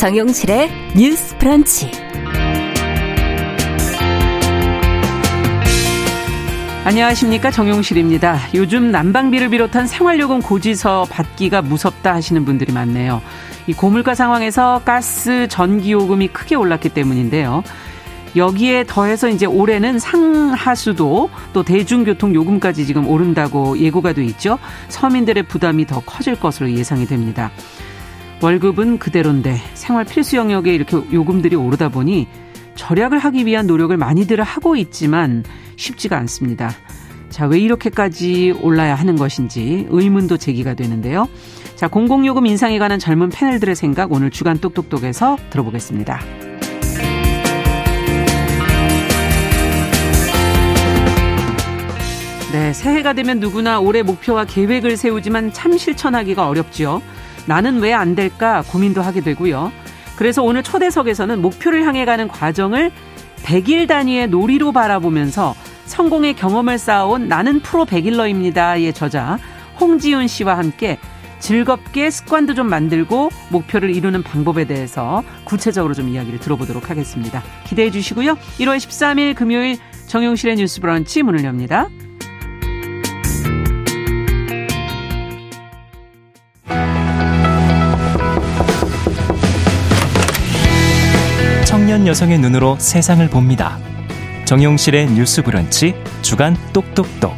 정용실의 뉴스 프런치. 안녕하십니까 정용실입니다. 요즘 난방비를 비롯한 생활요금 고지서 받기가 무섭다 하시는 분들이 많네요. 이 고물가 상황에서 가스, 전기 요금이 크게 올랐기 때문인데요. 여기에 더해서 이제 올해는 상하수도 또 대중교통 요금까지 지금 오른다고 예고가 돼 있죠. 서민들의 부담이 더 커질 것으로 예상이 됩니다. 월급은 그대로인데 생활 필수 영역에 이렇게 요금들이 오르다 보니 절약을 하기 위한 노력을 많이들 하고 있지만 쉽지가 않습니다. 자, 왜 이렇게까지 올라야 하는 것인지 의문도 제기가 되는데요. 자, 공공요금 인상에 관한 젊은 패널들의 생각 오늘 주간 똑똑똑에서 들어보겠습니다. 네, 새해가 되면 누구나 올해 목표와 계획을 세우지만 참 실천하기가 어렵지요. 나는 왜 안 될까 고민도 하게 되고요. 그래서 오늘 초대석에서는 목표를 향해 가는 과정을 100일 단위의 놀이로 바라보면서 성공의 경험을 쌓아온 나는 프로 100일러입니다의 저자 홍지윤 씨와 함께 즐겁게 습관도 좀 만들고 목표를 이루는 방법에 대해서 구체적으로 좀 이야기를 들어보도록 하겠습니다. 기대해 주시고요. 1월 13일 금요일 정용실의 뉴스 브런치 문을 엽니다. 청년 여성의 눈으로 세상을 봅니다. 정용실의 뉴스 브런치 주간 똑똑똑.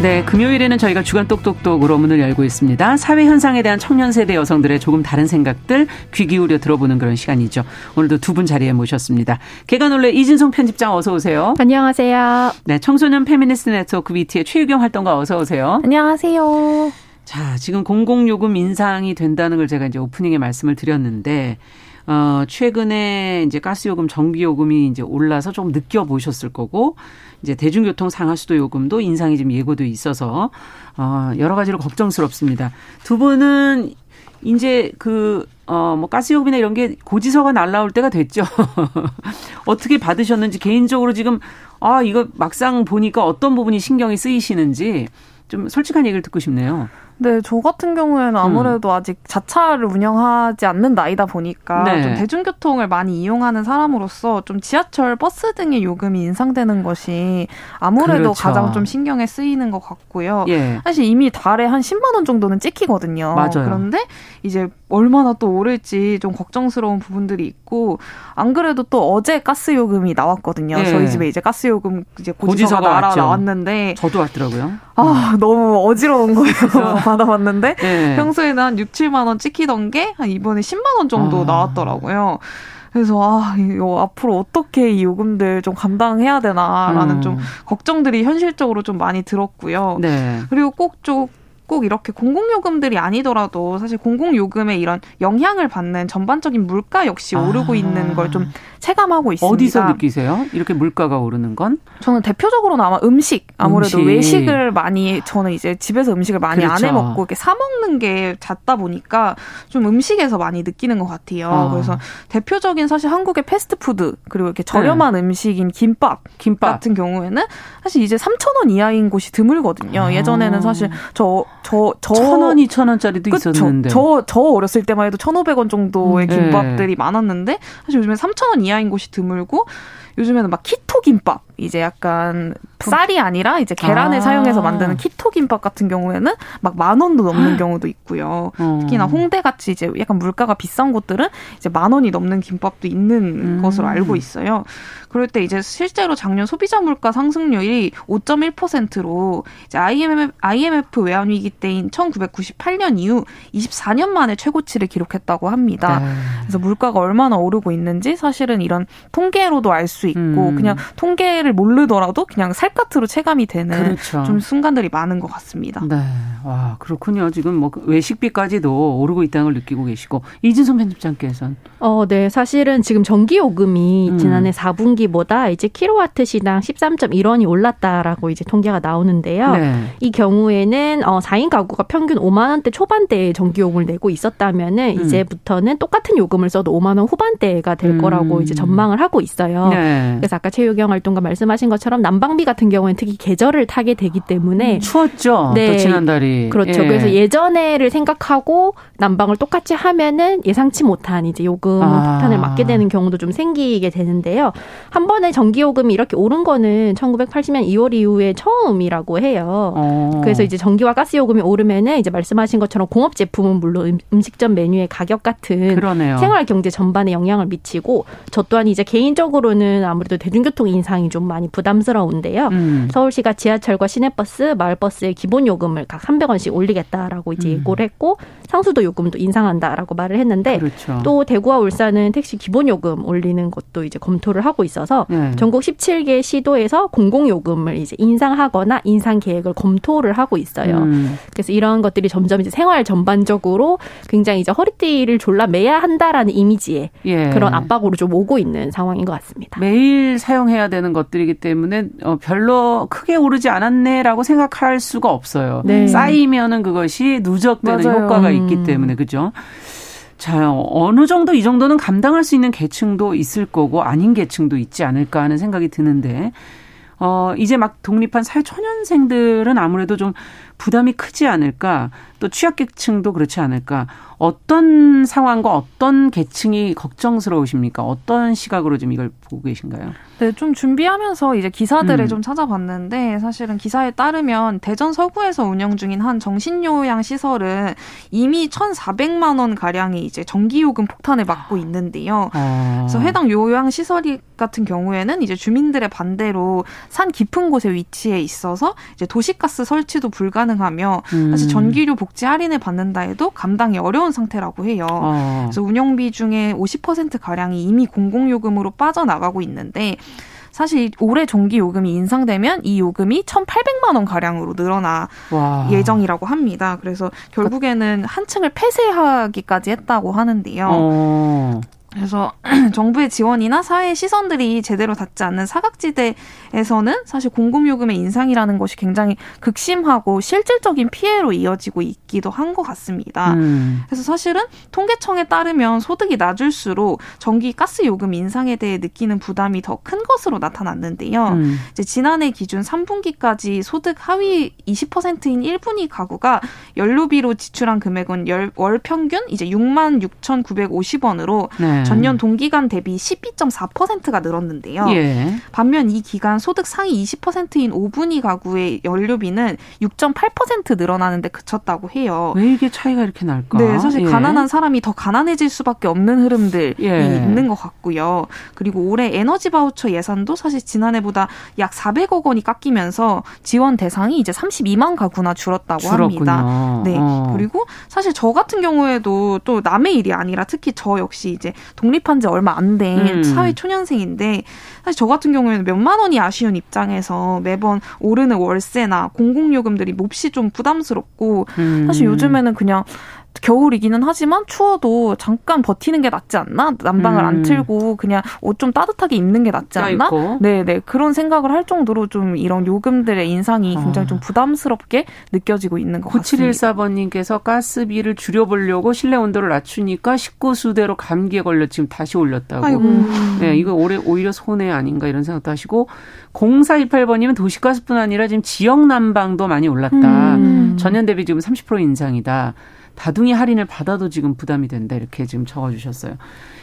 네, 금요일에는 저희가 주간 똑똑똑으로 문을 열고 있습니다. 사회 현상에 대한 청년 세대 여성들의 조금 다른 생각들 귀 기울여 들어보는 그런 시간이죠. 오늘도 두 분 자리에 모셨습니다. 계간 홀로 이진송 편집장 어서 오세요. 안녕하세요. 네, 청소년 페미니스트 네트워크 위티의 최유경 활동가 어서 오세요. 안녕하세요. 자, 지금 공공요금 인상이 된다는 걸 제가 이제 오프닝에 말씀을 드렸는데, 어, 최근에 이제 가스요금, 전기요금이 이제 올라서 좀 느껴보셨을 거고, 이제 대중교통 상하수도 요금도 인상이 좀 예고돼 있어서, 어, 여러 가지로 걱정스럽습니다. 두 분은 이제 그, 어, 뭐, 가스요금이나 이런 게 고지서가 날라올 때가 됐죠. 어떻게 받으셨는지 개인적으로 지금, 아, 이거 막상 보니까 어떤 부분이 신경이 쓰이시는지 좀 솔직한 얘기를 듣고 싶네요. 네, 저 같은 경우에는 아무래도 음. 아직 자차를 운영하지 않는 나이다 보니까 네. 좀 대중교통을 많이 이용하는 사람으로서 좀 지하철, 버스 등의 요금이 인상되는 것이 아무래도 그렇죠. 가장 좀 신경에 쓰이는 것 같고요. 예. 사실 이미 달에 한 10만 원 정도는 찍히거든요. 맞아요. 그런데 이제 얼마나 또 오를지 좀 걱정스러운 부분들이 있고 안 그래도 또 어제 가스 요금이 나왔거든요. 예. 저희 집에 이제 가스 요금 이제 고지서가, 고지서가 날아 나왔는데 저도 왔더라고요. 아, 음. 너무 어지러운 거예요. 받아봤는데 네. 평소에는 한 6, 7만 원 찍히던 게 한 이번에 10만 원 정도 아. 나왔더라고요. 그래서 아 이거 앞으로 어떻게 이 요금들 좀 감당해야 되나라는 음. 좀 걱정들이 현실적으로 좀 많이 들었고요. 네. 그리고 꼭좀 꼭 이렇게 공공요금들이 아니더라도 사실 공공요금에 이런 영향을 받는 전반적인 물가 역시 오르고 아. 있는 걸 좀 체감하고 있습니다. 어디서 느끼세요? 이렇게 물가가 오르는 건? 저는 대표적으로는 아마 음식 아무래도 음식. 외식을 많이 저는 이제 집에서 음식을 많이 그렇죠. 안해 먹고 이렇게 사 먹는 게 잦다 보니까 좀 음식에서 많이 느끼는 것 같아요. 아. 그래서 대표적인 사실 한국의 패스트푸드 그리고 이렇게 저렴한 네. 음식인 김밥, 김밥 같은 경우에는 사실 이제 3천 원 이하인 곳이 드물거든요. 아. 예전에는 사실 저 저, 저. 천 원, 이천 원짜리도 그쵸? 있었는데. 저, 저 어렸을 때만 해도 천오백 원 정도의 음, 네. 김밥들이 많았는데, 사실 요즘에 삼천 원 이하 인 곳이 드물고, 요즘에는 막 keto 김밥 이제 약간 쌀이 아니라 이제 계란을 아. 사용해서 만드는 keto 김밥 같은 경우에는 막 만 원도 넘는 경우도 있고요. 어. 특히나 홍대 같이 이제 약간 물가가 비싼 곳들은 이제 만 원이 넘는 김밥도 있는 음. 것으로 알고 있어요. 그럴 때 이제 실제로 작년 소비자 물가 상승률이 5.1%로 이제 IMF, IMF 외환 위기 때인 1998년 이후 24년 만에 최고치를 기록했다고 합니다. 네. 그래서 물가가 얼마나 오르고 있는지 사실은 이런 통계로도 알 수 있고 음. 그냥 통계를 모르더라도 그냥 살갗으로 체감이 되는 그렇죠. 좀 순간들이 많은 것 같습니다. 네. 와, 그렇군요. 지금 뭐 외식비까지도 오르고 있다는 걸 느끼고 계시고 이진선 편집장께서는 어, 네. 사실은 지금 전기 요금이 음. 지난해 4분기 전분기보다 이제 킬로와트 시당 13.1원이 올랐다라고 이제 통계가 나오는데요. 네. 이 경우에는 어 4인 가구가 평균 5만 원대 초반대에 전기요금을 내고 있었다면은 음. 이제부터는 똑같은 요금을 써도 5만 원 후반대가 될 음. 거라고 이제 전망을 하고 있어요. 네. 그래서 아까 최유경 활동가 말씀하신 것처럼 난방비 같은 경우에는 특히 계절을 타게 되기 때문에 음, 추웠죠. 네. 지난달이 그렇죠. 예. 그래서 예전에를 생각하고 난방을 똑같이 하면은 예상치 못한 이제 요금 아. 폭탄을 맞게 되는 경우도 좀 생기게 되는데요. 한 번에 전기 요금이 이렇게 오른 거는 1980년 2월 이후에 처음이라고 해요. 어. 그래서 이제 전기와 가스 요금이 오르면은 이제 말씀하신 것처럼 공업 제품은 물론 음, 음식점 메뉴의 가격 같은 그러네요. 생활 경제 전반에 영향을 미치고 저 또한 이제 개인적으로는 아무래도 대중교통 인상이 좀 많이 부담스러운데요. 음. 서울시가 지하철과 시내버스, 마을버스의 기본 요금을 각 300원씩 올리겠다라고 이제 음. 예고를 했고 상수도 요금도 인상한다라고 말을 했는데 그렇죠. 또 대구와 울산은 택시 기본 요금 올리는 것도 이제 검토를 하고 있어서 네. 전국 17개 시도에서 공공 요금을 이제 인상하거나 인상 계획을 검토를 하고 있어요. 음. 그래서 이런 것들이 점점 이제 생활 전반적으로 굉장히 이제 허리띠를 졸라 매야 한다라는 이미지에 예. 그런 압박으로 좀 오고 있는 상황인 것 같습니다. 매일 사용해야 되는 것들이기 때문에 어, 별로 크게 오르지 않았네라고 생각할 수가 없어요. 네. 쌓이면은 그것이 누적되는 맞아요. 효과가 있기 음. 때문에 그죠. 자, 어느 정도 이 정도는 감당할 수 있는 계층도 있을 거고 아닌 계층도 있지 않을까 하는 생각이 드는데 어, 이제 막 독립한 사회 초년생들은 아무래도 좀 부담이 크지 않을까, 또 취약계층도 그렇지 않을까, 어떤 상황과 어떤 계층이 걱정스러우십니까? 어떤 시각으로 좀 이걸 보고 계신가요? 네, 좀 준비하면서 이제 기사들을 음. 좀 찾아봤는데 사실은 기사에 따르면 대전 서구에서 운영 중인 한 정신요양 시설은 이미 1,400만 원 가량이 이제 전기요금 폭탄을 맞고 있는데요. 아. 그래서 해당 요양 시설이 같은 경우에는 이제 주민들의 반대로 산 깊은 곳에 위치해 있어서 이제 도시가스 설치도 불가 능하며 음. 사실 전기료 복지 할인을 받는다 해도 감당이 어려운 상태라고 해요. 아. 그래서 운영비 중에 50% 가량이 이미 공공요금으로 빠져나가고 있는데 사실 올해 전기 요금이 인상되면 이 요금이 1,800만 원 가량으로 늘어나 와. 예정이라고 합니다. 그래서 결국에는 한 층을 폐쇄하기까지 했다고 하는데요. 어. 그래서 정부의 지원이나 사회 시선들이 제대로 닿지 않는 사각지대에서는 사실 공공요금의 인상이라는 것이 굉장히 극심하고 실질적인 피해로 이어지고 있기도 한 것 같습니다. 음. 그래서 사실은 통계청에 따르면 소득이 낮을수록 전기 가스 요금 인상에 대해 느끼는 부담이 더 큰 것으로 나타났는데요. 음. 이제 지난해 기준 3분기까지 소득 하위 20%인 1분위 가구가 연료비로 지출한 금액은 월 평균 이제 6만 6,950원으로 네. 전년 동기간 대비 12.4%가 늘었는데요. 예. 반면 이 기간 소득 상위 20%인 5분위 가구의 연료비는 6.8% 늘어나는데 그쳤다고 해요. 왜 이게 차이가 이렇게 날까? 네, 사실 예. 가난한 사람이 더 가난해질 수밖에 없는 흐름들이 예. 있는 것 같고요. 그리고 올해 에너지 바우처 예산도 사실 지난해보다 약 400억 원이 깎이면서 지원 대상이 이제 32만 가구나 줄었다고 줄었군요. 합니다. 네. 어. 그리고 사실 저 같은 경우에도 또 남의 일이 아니라 특히 저 역시 이제 독립한 지 얼마 안된 음. 사회 초년생인데 사실 저 같은 경우에는 몇만 원이 아쉬운 입장에서 매번 오르는 월세나 공공요금들이 몹시 좀 부담스럽고 음. 사실 요즘에는 그냥 겨울이기는 하지만 추워도 잠깐 버티는 게 낫지 않나? 난방을 음. 안 틀고 그냥 옷 좀 따뜻하게 입는 게 낫지 않나? 네, 네. 그런 생각을 할 정도로 좀 이런 요금들의 인상이 아. 굉장히 좀 부담스럽게 느껴지고 있는 것 같습니다. 9714번님께서 가스비를 줄여보려고 실내 온도를 낮추니까 식구 수대로 감기에 걸려 지금 다시 올렸다고. 아이고. 네, 이거 올해 오히려 손해 아닌가 이런 생각도 하시고 0428번님은 도시가스뿐 아니라 지금 지역 난방도 많이 올랐다. 음. 전년 대비 지금 30% 인상이다. 다둥이 할인을 받아도 지금 부담이 된다 이렇게 지금 적어주셨어요.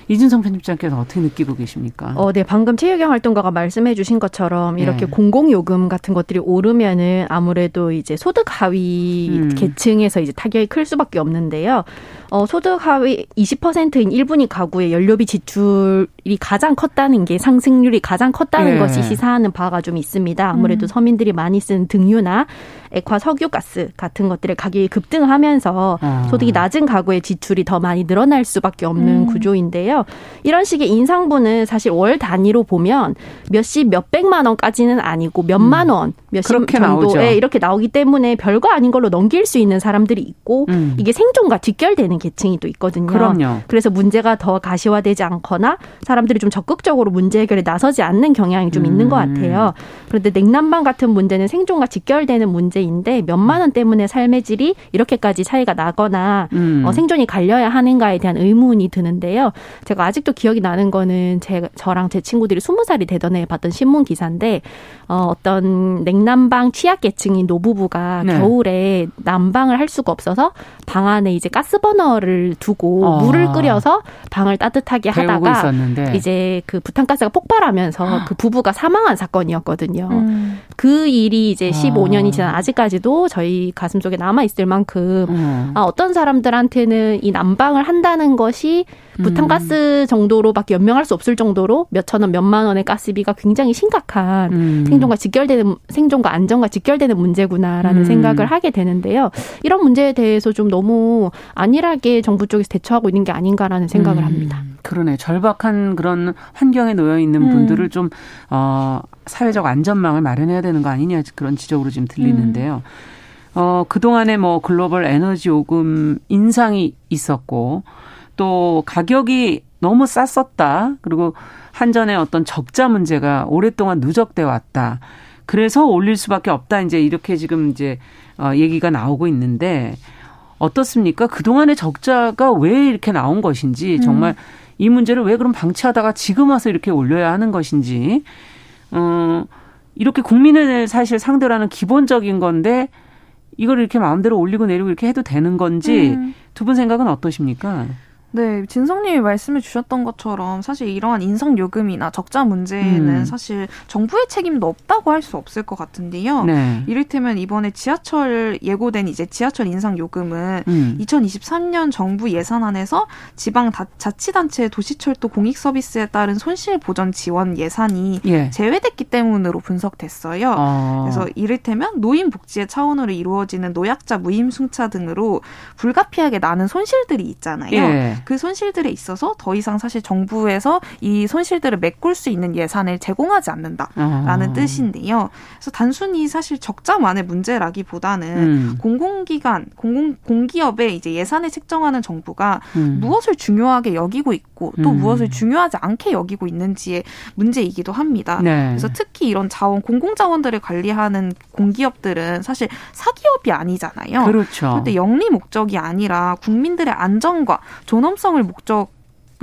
이준성 편집장께서 어떻게 느끼고 계십니까? 어, 네, 방금 최유경 활동가가 말씀해 주신 것처럼 이렇게 네. 공공요금 같은 것들이 오르면은 아무래도 이제 소득 하위 음. 계층에서 이제 타격이 클 수밖에 없는데요. 어, 소득 하위 20%인 1분위 가구의 연료비 지출이 가장 컸다는 게 상승률이 가장 컸다는 네. 것이 시사하는 바가 좀 있습니다. 아무래도 음. 서민들이 많이 쓴 등유나 액화 석유가스 같은 것들의 가격이 급등하면서 아. 소득이 낮은 가구의 지출이 더 많이 늘어날 수밖에 없는 음. 구조인데요. 이런 식의 인상분은 사실 월 단위로 보면 몇십 몇백만 원까지는 아니고 몇만 음. 원 몇십 정도에 예, 이렇게 나오기 때문에 별거 아닌 걸로 넘길 수 있는 사람들이 있고 음. 이게 생존과 직결되는 계층이 또 있거든요. 그럼요. 그래서 문제가 더 가시화되지 않거나 사람들이 좀 적극적으로 문제 해결에 나서지 않는 경향이 좀 음. 있는 것 음. 같아요. 그런데 냉난방 같은 문제는 생존과 직결되는 문제인데 몇만 원 때문에 삶의 질이 이렇게까지 차이가 나거나 음. 어, 생존이 갈려야 하는가에 대한 의문이 드는데요. 제가 아직도 기억이 나는 거는 제 저랑 제 친구들이 스무 살이 되던 해 봤던 신문 기사인데 어, 어떤 냉 난방 취약계층인 노부부가 네. 겨울에 난방을 할 수가 없어서 방 안에 이제 가스버너를 두고 어. 물을 끓여서 방을 따뜻하게 하다가. 이제 그 부탄가스가 폭발하면서 그 부부가 사망한 사건이었거든요. 음. 그 일이 이제 15년이 아. 지난 아직까지도 저희 가슴 속에 남아 있을 만큼 음. 아, 어떤 사람들한테는 이 난방을 한다는 것이 부탄가스 음. 정도로밖에 연명할 수 없을 정도로 몇 천 원, 몇만 원의 가스비가 굉장히 심각한 음. 생존과 직결되는 생존 과 안전과 직결되는 문제구나라는 음. 생각을 하게 되는데요. 이런 문제에 대해서 좀 너무 안일하게 정부 쪽에서 대처하고 있는 게 아닌가라는 생각을 음. 합니다. 그러네. 절박한 그런 환경에 놓여 있는 음. 분들을 좀 어, 사회적 안전망을 마련해야 되는 거 아니냐 그런 지적으로 지금 들리는데요. 어, 그동안에 뭐 글로벌 에너지 요금 인상이 있었고 또 가격이 너무 쌌었다. 그리고 한전의 어떤 적자 문제가 오랫동안 누적돼 왔다. 그래서 올릴 수밖에 없다. 이제 이렇게 지금 이제 어 얘기가 나오고 있는데 어떻습니까? 그동안의 적자가 왜 이렇게 나온 것인지 정말 음. 이 문제를 왜 그럼 방치하다가 지금 와서 이렇게 올려야 하는 것인지 어 이렇게 국민을 사실 상대로 하는 기본적인 건데 이걸 이렇게 마음대로 올리고 내리고 이렇게 해도 되는 건지 음. 두분 생각은 어떠십니까? 네, 진성님이 말씀해 주셨던 것처럼 사실 이러한 인상 요금이나 적자 문제는 음. 사실 정부의 책임도 없다고 할 수 없을 것 같은데요. 네. 이를테면 이번에 지하철 예고된 이제 지하철 인상 요금은 음. 2023년 정부 예산안에서 지방 자치단체 도시철도 공익 서비스에 따른 손실 보전 지원 예산이 예. 제외됐기 때문으로 분석됐어요. 어. 그래서 이를테면 노인 복지의 차원으로 이루어지는 노약자 무임승차 등으로 불가피하게 나는 손실들이 있잖아요. 예. 그 손실들에 있어서 더 이상 사실 정부에서 이 손실들을 메꿀 수 있는 예산을 제공하지 않는다라는 아. 뜻인데요. 그래서 단순히 사실 적자만의 문제라기보다는 음. 공공기관, 공공 공기업의 이제 예산을 책정하는 정부가 음. 무엇을 중요하게 여기고 있고 또 음. 무엇을 중요하지 않게 여기고 있는지의 문제이기도 합니다. 네. 그래서 특히 이런 자원 공공 자원들을 관리하는 공기업들은 사실 사기업이 아니잖아요. 그렇죠. 그런데 영리 목적이 아니라 국민들의 안전과 존엄 존엄성을 목적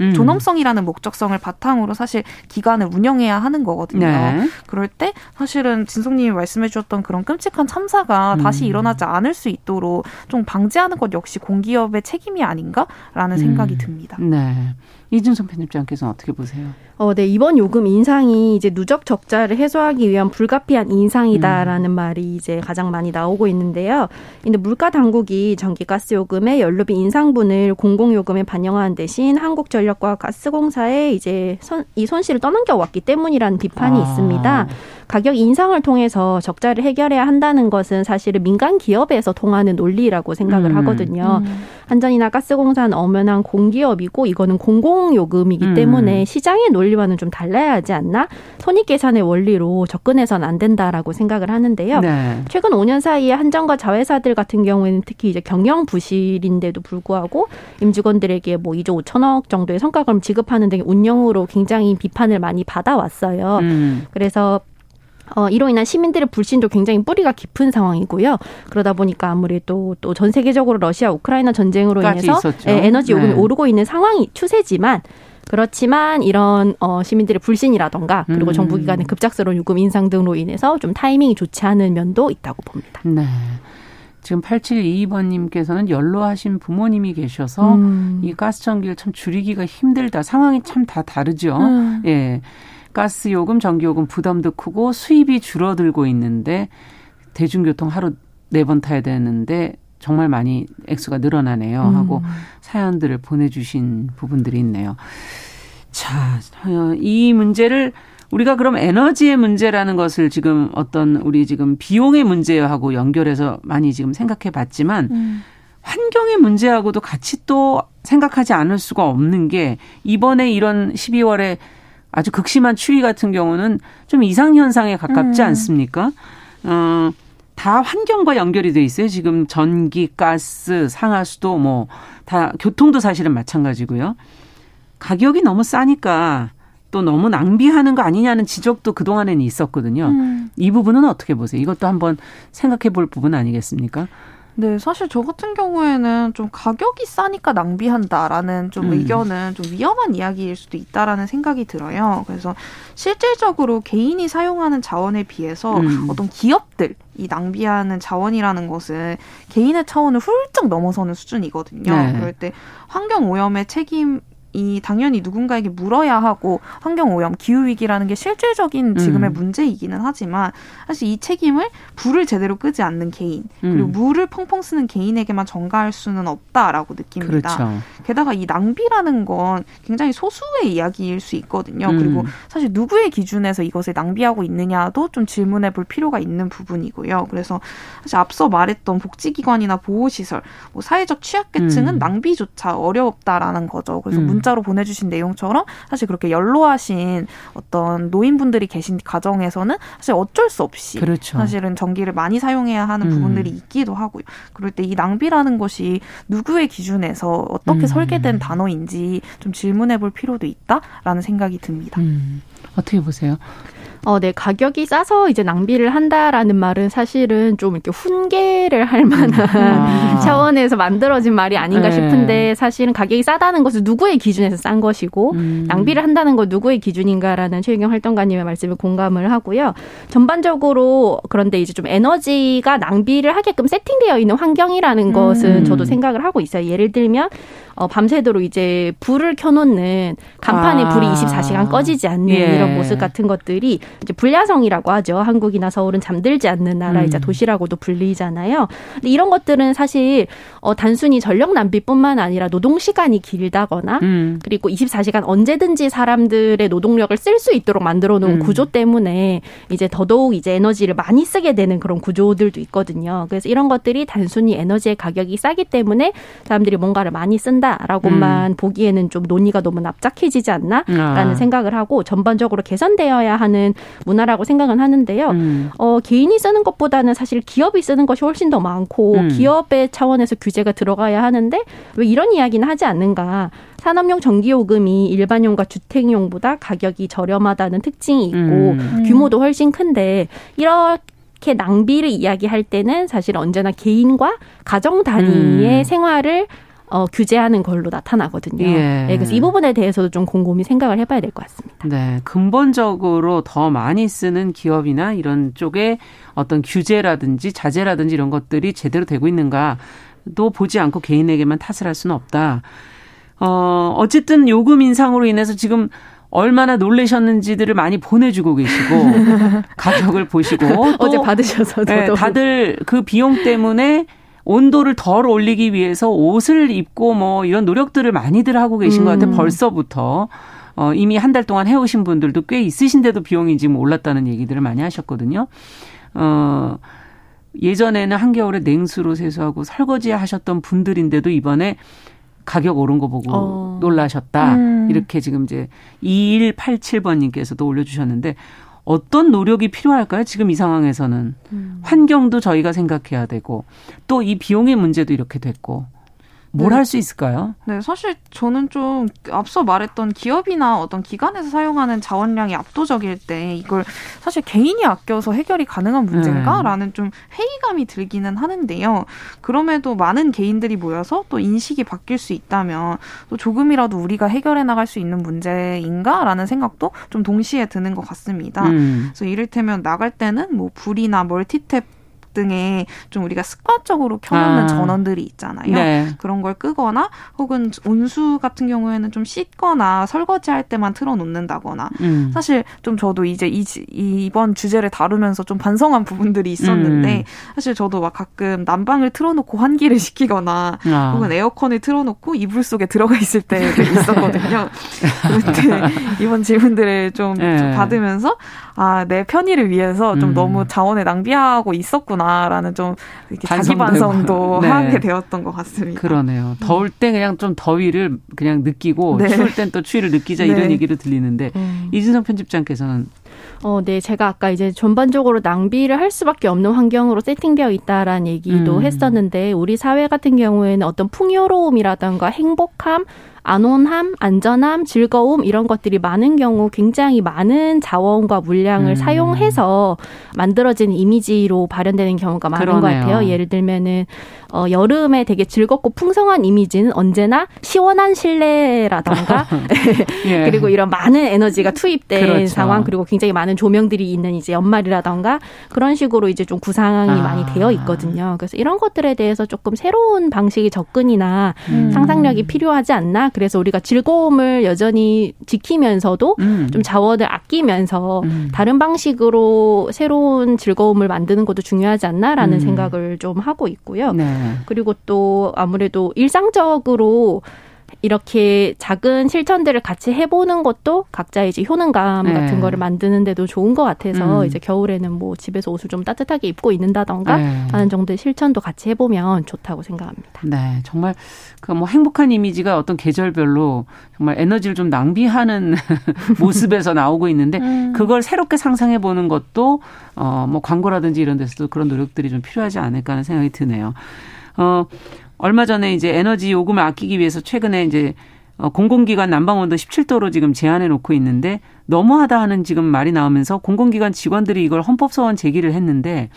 음. 존엄성이라는 목적성을 바탕으로 사실 기관을 운영해야 하는 거거든요. 네. 그럴 때 사실은 진성님이 말씀해 주셨던 그런 끔찍한 참사가 음. 다시 일어나지 않을 수 있도록 좀 방지하는 것 역시 공기업의 책임이 아닌가라는 음. 생각이 듭니다. 네. 이준선 편집장께서는 어떻게 보세요? 어, 네. 이번 요금 인상이 이제 누적 적자를 해소하기 위한 불가피한 인상이다라는 음. 말이 이제 가장 많이 나오고 있는데요. 근데 물가 당국이 전기 가스 요금의 연료비 인상분을 공공 요금에 반영하는 대신 한국전력과 가스공사에 이제 선, 이 손실을 떠넘겨 왔기 때문이라는 비판이 아. 있습니다. 가격 인상을 통해서 적자를 해결해야 한다는 것은 사실은 민간 기업에서 통하는 논리라고 생각을 음. 하거든요. 음. 한전이나 가스공사는 엄연한 공기업이고 이거는 공공요금이기 음. 때문에 시장의 논리와는 좀 달라야 하지 않나? 손익 계산의 원리로 접근해서는 안 된다라고 생각을 하는데요. 네. 최근 5년 사이에 한전과 자회사들 같은 경우에는 특히 이제 경영 부실인데도 불구하고 임직원들에게 뭐 2조 5천억 정도의 성과금 지급하는 등의 운영으로 굉장히 비판을 많이 받아왔어요. 음. 그래서 어, 이로 인한 시민들의 불신도 굉장히 뿌리가 깊은 상황이고요. 그러다 보니까 아무래도 또 전 세계적으로 러시아 우크라이나 전쟁으로 인해서 예, 에너지 요금이 네. 오르고 있는 상황이 추세지만 그렇지만 이런 어 시민들의 불신이라던가 그리고 음. 정부 기관의 급작스러운 요금 인상 등으로 인해서 좀 타이밍이 좋지 않은 면도 있다고 봅니다. 네. 지금 8722번님께서는 연로하신 부모님이 계셔서 음. 이 가스전기를 참 줄이기가 힘들다. 상황이 참 다 다르죠. 음. 예. 가스 요금, 전기 요금 부담도 크고 수입이 줄어들고 있는데 대중교통 하루 네 번 타야 되는데 정말 많이 액수가 늘어나네요 하고 음. 사연들을 보내주신 부분들이 있네요. 자, 어, 이 문제를 우리가 그럼 에너지의 문제라는 것을 지금 어떤 우리 지금 비용의 문제하고 연결해서 많이 지금 생각해 봤지만 음. 환경의 문제하고도 같이 또 생각하지 않을 수가 없는 게 이번에 이런 12월에 아주 극심한 추위 같은 경우는 좀 이상 현상에 가깝지 음. 않습니까? 어, 다 환경과 연결이 돼 있어요. 지금 전기, 가스, 상하수도 뭐 다 교통도 사실은 마찬가지고요. 가격이 너무 싸니까 또 너무 낭비하는 거 아니냐는 지적도 그동안에는 있었거든요. 음. 이 부분은 어떻게 보세요? 이것도 한번 생각해 볼 부분 아니겠습니까? 네, 사실 저 같은 경우에는 좀 가격이 싸니까 낭비한다라는 좀 음. 의견은 좀 위험한 이야기일 수도 있다라는 생각이 들어요. 그래서 실질적으로 개인이 사용하는 자원에 비해서 음. 어떤 기업들 이 낭비하는 자원이라는 것은 개인의 차원을 훌쩍 넘어서는 수준이거든요. 네. 그럴 때 환경 오염의 책임 이 당연히 누군가에게 물어야 하고 환경 오염, 기후 위기라는 게 실질적인 지금의 음. 문제이기는 하지만 사실 이 책임을 불을 제대로 끄지 않는 개인 그리고 음. 물을 펑펑 쓰는 개인에게만 전가할 수는 없다라고 느낍니다. 그렇죠. 게다가 이 낭비라는 건 굉장히 소수의 이야기일 수 있거든요. 음. 그리고 사실 누구의 기준에서 이것을 낭비하고 있느냐도 좀 질문해 볼 필요가 있는 부분이고요. 그래서 사실 앞서 말했던 복지기관이나 보호시설, 뭐 사회적 취약계층은 음. 낭비조차 어렵다라는 거죠. 그래서 음. 문자로 보내주신 내용처럼 사실 그렇게 연로하신 어떤 노인분들이 계신 가정에서는 사실 어쩔 수 없이 그렇죠. 사실은 전기를 많이 사용해야 하는 음. 부분들이 있기도 하고요. 그럴 때 이 낭비라는 것이 누구의 기준에서 어떻게 음. 설계된 단어인지 좀 질문해 볼 필요도 있다라는 생각이 듭니다. 음. 어떻게 보세요? 어, 네, 가격이 싸서 이제 낭비를 한다라는 말은 사실은 좀 이렇게 훈계를 할 만한 아. 차원에서 만들어진 말이 아닌가 네. 싶은데 사실은 가격이 싸다는 것은 누구의 기준에서 싼 것이고 음. 낭비를 한다는 건 누구의 기준인가라는 최유경 활동가님의 말씀을 공감을 하고요. 전반적으로 그런데 이제 좀 에너지가 낭비를 하게끔 세팅되어 있는 환경이라는 음. 것은 저도 생각을 하고 있어요. 예를 들면 어, 밤새도록 이제 불을 켜놓는 간판에 아. 불이 24시간 꺼지지 않는 예. 이런 모습 같은 것들이 이제 불야성이라고 하죠. 한국이나 서울은 잠들지 않는 나라이자 음. 도시라고도 불리잖아요. 근데 이런 것들은 사실 어, 단순히 전력 낭비뿐만 아니라 노동 시간이 길다거나 음. 그리고 24시간 언제든지 사람들의 노동력을 쓸 수 있도록 만들어 놓은 음. 구조 때문에 이제 더더욱 이제 에너지를 많이 쓰게 되는 그런 구조들도 있거든요. 그래서 이런 것들이 단순히 에너지의 가격이 싸기 때문에 사람들이 뭔가를 많이 쓴다 라고만 음. 보기에는 좀 논의가 너무 납작해지지 않나라는 아. 생각을 하고 전반적으로 개선되어야 하는 문화라고 생각은 하는데요. 음. 어, 개인이 쓰는 것보다는 사실 기업이 쓰는 것이 훨씬 더 많고 음. 기업의 차원에서 규제가 들어가야 하는데 왜 이런 이야기는 하지 않는가? 산업용 전기요금이 일반용과 주택용보다 가격이 저렴하다는 특징이 있고 음. 규모도 훨씬 큰데 이렇게 낭비를 이야기할 때는 사실 언제나 개인과 가정 단위의 음. 생활을 어, 규제하는 걸로 나타나거든요. 예. 네, 그래서 이 부분에 대해서도 좀 곰곰이 생각을 해봐야 될 것 같습니다. 네, 근본적으로 더 많이 쓰는 기업이나 이런 쪽에 어떤 규제라든지 자제라든지 이런 것들이 제대로 되고 있는가도 보지 않고 개인에게만 탓을 할 수는 없다. 어, 어쨌든 요금 인상으로 인해서 지금 얼마나 놀라셨는지들을 많이 보내주고 계시고 가격을 보시고 어제 받으셔서 네, 다들 그 비용 때문에 온도를 덜 올리기 위해서 옷을 입고 뭐 이런 노력들을 많이들 하고 계신 음. 것 같아요. 벌써부터. 어, 이미 한 달 동안 해오신 분들도 꽤 있으신데도 비용이 지금 올랐다는 얘기들을 많이 하셨거든요. 어, 예전에는 한겨울에 냉수로 세수하고 설거지 하셨던 분들인데도 이번에 가격 오른 거 보고 어. 놀라셨다. 음. 이렇게 지금 이제 2187번님께서도 올려주셨는데 어떤 노력이 필요할까요? 지금 이 상황에서는 음. 환경도 저희가 생각해야 되고 또 이 비용의 문제도 이렇게 됐고 뭘 할수 네. 있을까요? 네, 사실 저는 좀 앞서 말했던 기업이나 어떤 기관에서 사용하는 자원량이 압도적일 때 이걸 사실 개인이 아껴서 해결이 가능한 문제인가라는 네. 좀 회의감이 들기는 하는데요. 그럼에도 많은 개인들이 모여서 또 인식이 바뀔 수 있다면 또 조금이라도 우리가 해결해 나갈 수 있는 문제인가라는 생각도 좀 동시에 드는 것 같습니다. 음. 그래서 이를테면 나갈 때는 뭐 불이나 멀티탭 등에 좀 우리가 습관적으로 켜놓는 아. 전원들이 있잖아요. 네. 그런 걸 끄거나 혹은 온수 같은 경우에는 좀 씻거나 설거지할 때만 틀어놓는다거나 음. 사실 좀 저도 이제 이, 이번 주제를 다루면서 좀 반성한 부분들이 있었는데 음. 사실 저도 막 가끔 난방을 틀어놓고 환기를 시키거나 아. 혹은 에어컨을 틀어놓고 이불 속에 들어가 있을 때도 있었거든요. 그런데 이번 질문들을 좀, 네. 좀 받으면서 아, 내 편의를 위해서 좀 음. 너무 자원을 낭비하고 있었구나라는 좀 이렇게 자기 반성도 네. 하게 되었던 것 같습니다. 그러네요. 더울 때 그냥 좀 더위를 그냥 느끼고 네. 추울 땐 또 추위를 느끼자 네. 이런 얘기를 들리는데 음. 이진성 편집장께서는 어, 네. 제가 아까 이제 전반적으로 낭비를 할 수밖에 없는 환경으로 세팅되어 있다라는 얘기도 음. 했었는데 우리 사회 같은 경우에는 어떤 풍요로움이라든가 행복함 안온함, 안전함, 즐거움 이런 것들이 많은 경우 굉장히 많은 자원과 물량을 음. 사용해서 만들어진 이미지로 발현되는 경우가 많은 그러네요. 것 같아요. 예를 들면은 어, 여름에 되게 즐겁고 풍성한 이미지는 언제나 시원한 실내라던가 예. 그리고 이런 많은 에너지가 투입된 그렇죠. 상황 그리고 굉장히 많은 조명들이 있는 이제 연말이라던가 그런 식으로 이제 좀 구상이 아. 많이 되어 있거든요. 그래서 이런 것들에 대해서 조금 새로운 방식의 접근이나 음. 상상력이 필요하지 않나. 그래서 우리가 즐거움을 여전히 지키면서도 음. 좀 자원을 아끼면서 음. 다른 방식으로 새로운 즐거움을 만드는 것도 중요하지 않나라는 음. 생각을 좀 하고 있고요. 네. 그리고 또 아무래도 일상적으로 이렇게 작은 실천들을 같이 해보는 것도 각자의 이제 효능감 네. 같은 거를 만드는데도 좋은 것 같아서 음. 이제 겨울에는 뭐 집에서 옷을 좀 따뜻하게 입고 있는다던가 네. 하는 정도의 실천도 같이 해보면 좋다고 생각합니다. 네, 정말 그 뭐 행복한 이미지가 어떤 계절별로 정말 에너지를 좀 낭비하는 모습에서 나오고 있는데 음. 그걸 새롭게 상상해 보는 것도 어 뭐 광고라든지 이런 데서도 그런 노력들이 좀 필요하지 않을까 하는 생각이 드네요. 어 얼마 전에 이제 에너지 요금을 아끼기 위해서 최근에 이제 어, 공공기관 난방온도 17도로 지금 제한해 놓고 있는데 너무하다 하는 지금 말이 나오면서 공공기관 직원들이 이걸 헌법소원 제기를 했는데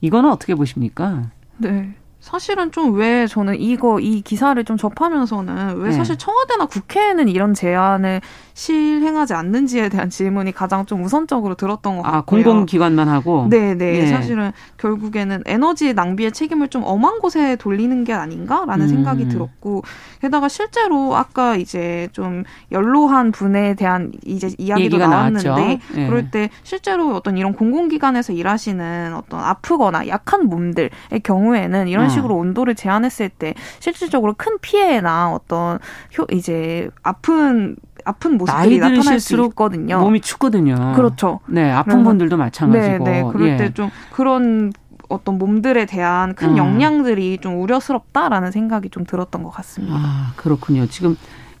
이거는 어떻게 보십니까? 네. 사실은 좀 왜 저는 이거 이 기사를 좀 접하면서는 왜 네. 사실 청와대나 국회에는 이런 제안을 실행하지 않는지에 대한 질문이 가장 좀 우선적으로 들었던 것 아, 같고요. 아, 공공기관만 하고? 네, 네. 사실은 결국에는 에너지 낭비의 책임을 좀 엄한 곳에 돌리는 게 아닌가라는 음. 생각이 들었고 게다가 실제로 아까 이제 좀 연로한 분에 대한 이제 이야기도 나왔는데 네. 그럴 때 실제로 어떤 이런 공공기관에서 일하시는 어떤 아프거나 약한 몸들의 경우에는 이런 어. 식으로 온도를 제한했을 때 실질적으로 큰 피해나 어떤 효 이제 아픈 아픈 모습들이 나타날 수 있거든요. 몸이 춥거든요. 그렇죠. 네, 아픈 분들도 마찬가지고. 네, 네. 그럴 예. 때좀 그런 어떤 몸들에 대한 큰 음. 영향들이 좀 우려스럽다라는 생각이 좀 들었던 것 같습니다. 아, 그렇군요. 지금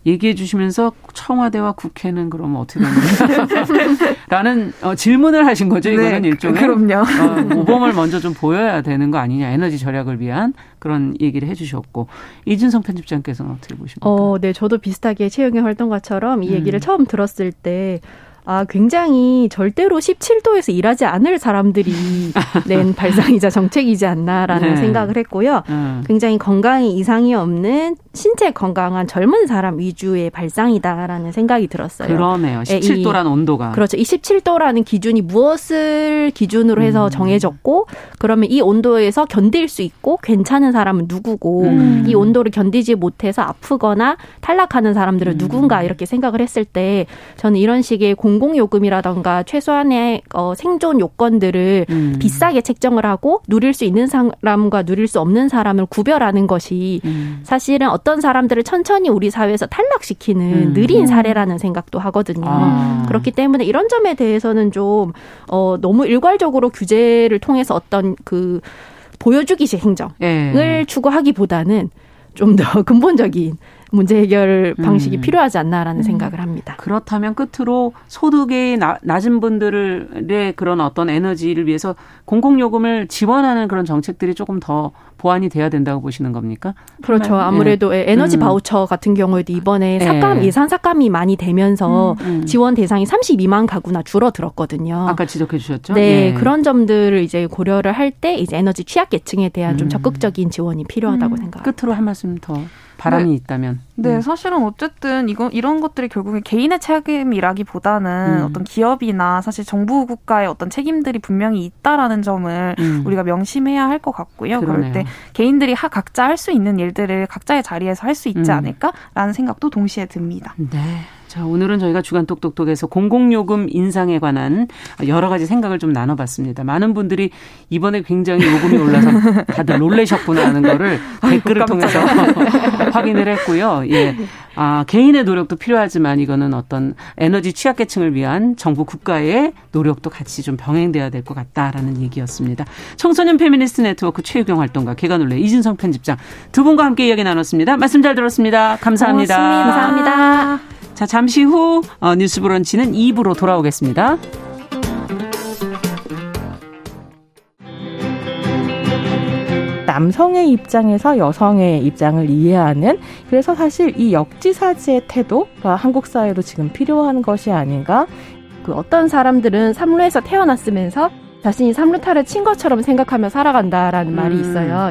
얘기해 주시면서 청와대와 국회는 그럼 어떻게 되는가? 라는 어, 질문을 하신 거죠. 이거는 네, 일종의 그럼요. 어, 모범을 먼저 좀 보여야 되는 거 아니냐. 에너지 절약을 위한 그런 얘기를 해 주셨고 이준성 편집장께서는 어떻게 보십니까? 어, 네. 저도 비슷하게 채용의 활동가처럼 이 얘기를 음. 처음 들었을 때 아, 굉장히 절대로 17도에서 일하지 않을 사람들이 낸 발상이자 정책이지 않나라는 네. 생각을 했고요. 음. 굉장히 건강에 이상이 없는 신체 건강한 젊은 사람 위주의 발상이다라는 생각이 들었어요. 그러네요. 17도라는 예, 온도가. 그렇죠. 이 17도라는 기준이 무엇을 기준으로 해서 음. 정해졌고 그러면 이 온도에서 견딜 수 있고 괜찮은 사람은 누구고 음. 이 온도를 견디지 못해서 아프거나 탈락하는 사람들은 음. 누군가 이렇게 생각을 했을 때 저는 이런 식의 공 공공요금이라던가 최소한의 어, 생존 요건들을 음. 비싸게 책정을 하고 누릴 수 있는 사람과 누릴 수 없는 사람을 구별하는 것이 음. 사실은 어떤 사람들을 천천히 우리 사회에서 탈락시키는 음. 느린 사례라는 생각도 하거든요. 아. 그렇기 때문에 이런 점에 대해서는 좀 어, 너무 일괄적으로 규제를 통해서 어떤 그 보여주기식 행정을 예. 추구하기보다는 좀 더 근본적인 문제 해결 방식이 음. 필요하지 않나라는 음. 생각을 합니다. 그렇다면 끝으로 소득이 나, 낮은 분들의 그런 어떤 에너지를 위해서 공공요금을 지원하는 그런 정책들이 조금 더 보완이 돼야 된다고 보시는 겁니까? 그렇죠. 네. 아무래도 네. 에너지 음. 바우처 같은 경우에도 이번에 네. 삭감 예산 삭감이 많이 되면서 음, 음. 지원 대상이 32만 가구나 줄어들었거든요. 아까 지적해 주셨죠? 네, 예. 그런 점들을 이제 고려를 할 때 이제 에너지 취약계층에 대한 좀 음. 적극적인 지원이 필요하다고 생각합니다. 끝으로 한 말씀 더 바람이 네. 있다면. 네, 음. 사실은 어쨌든 이거 이런 것들이 결국에 개인의 책임이라기보다는 음. 어떤 기업이나 사실 정부 국가의 어떤 책임들이 분명히 있다라는 점을 음. 우리가 명심해야 할 것 같고요. 그러네요. 그럴 때 개인들이 각자 할 수 있는 일들을 각자의 자리에서 할 수 있지 음. 않을까라는 생각도 동시에 듭니다. 네. 자, 오늘은 저희가 주간 똑똑똑에서 공공요금 인상에 관한 여러 가지 생각을 좀 나눠봤습니다. 많은 분들이 이번에 굉장히 요금이 올라서 다들 놀라셨구나 하는 거를 댓글을 통해서 확인을 했고요. 예. 아, 개인의 노력도 필요하지만 이거는 어떤 에너지 취약계층을 위한 정부 국가의 노력도 같이 좀 병행돼야 될 것 같다라는 얘기였습니다. 청소년 페미니스트 네트워크 최유경 활동가 개관올레 이준성 편집장 두 분과 함께 이야기 나눴습니다. 말씀 잘 들었습니다. 감사합니다. 고맙습니다. 감사합니다. 자, 잠시 후 어, 뉴스 브런치는 2부로 돌아오겠습니다. 남성의 입장에서 여성의 입장을 이해하는 그래서 사실 이 역지사지의 태도가 한국 사회로 지금 필요한 것이 아닌가 그 어떤 사람들은 삼루에서 태어났으면서 자신이 삼루타를 친 것처럼 생각하며 살아간다라는 음. 말이 있어요.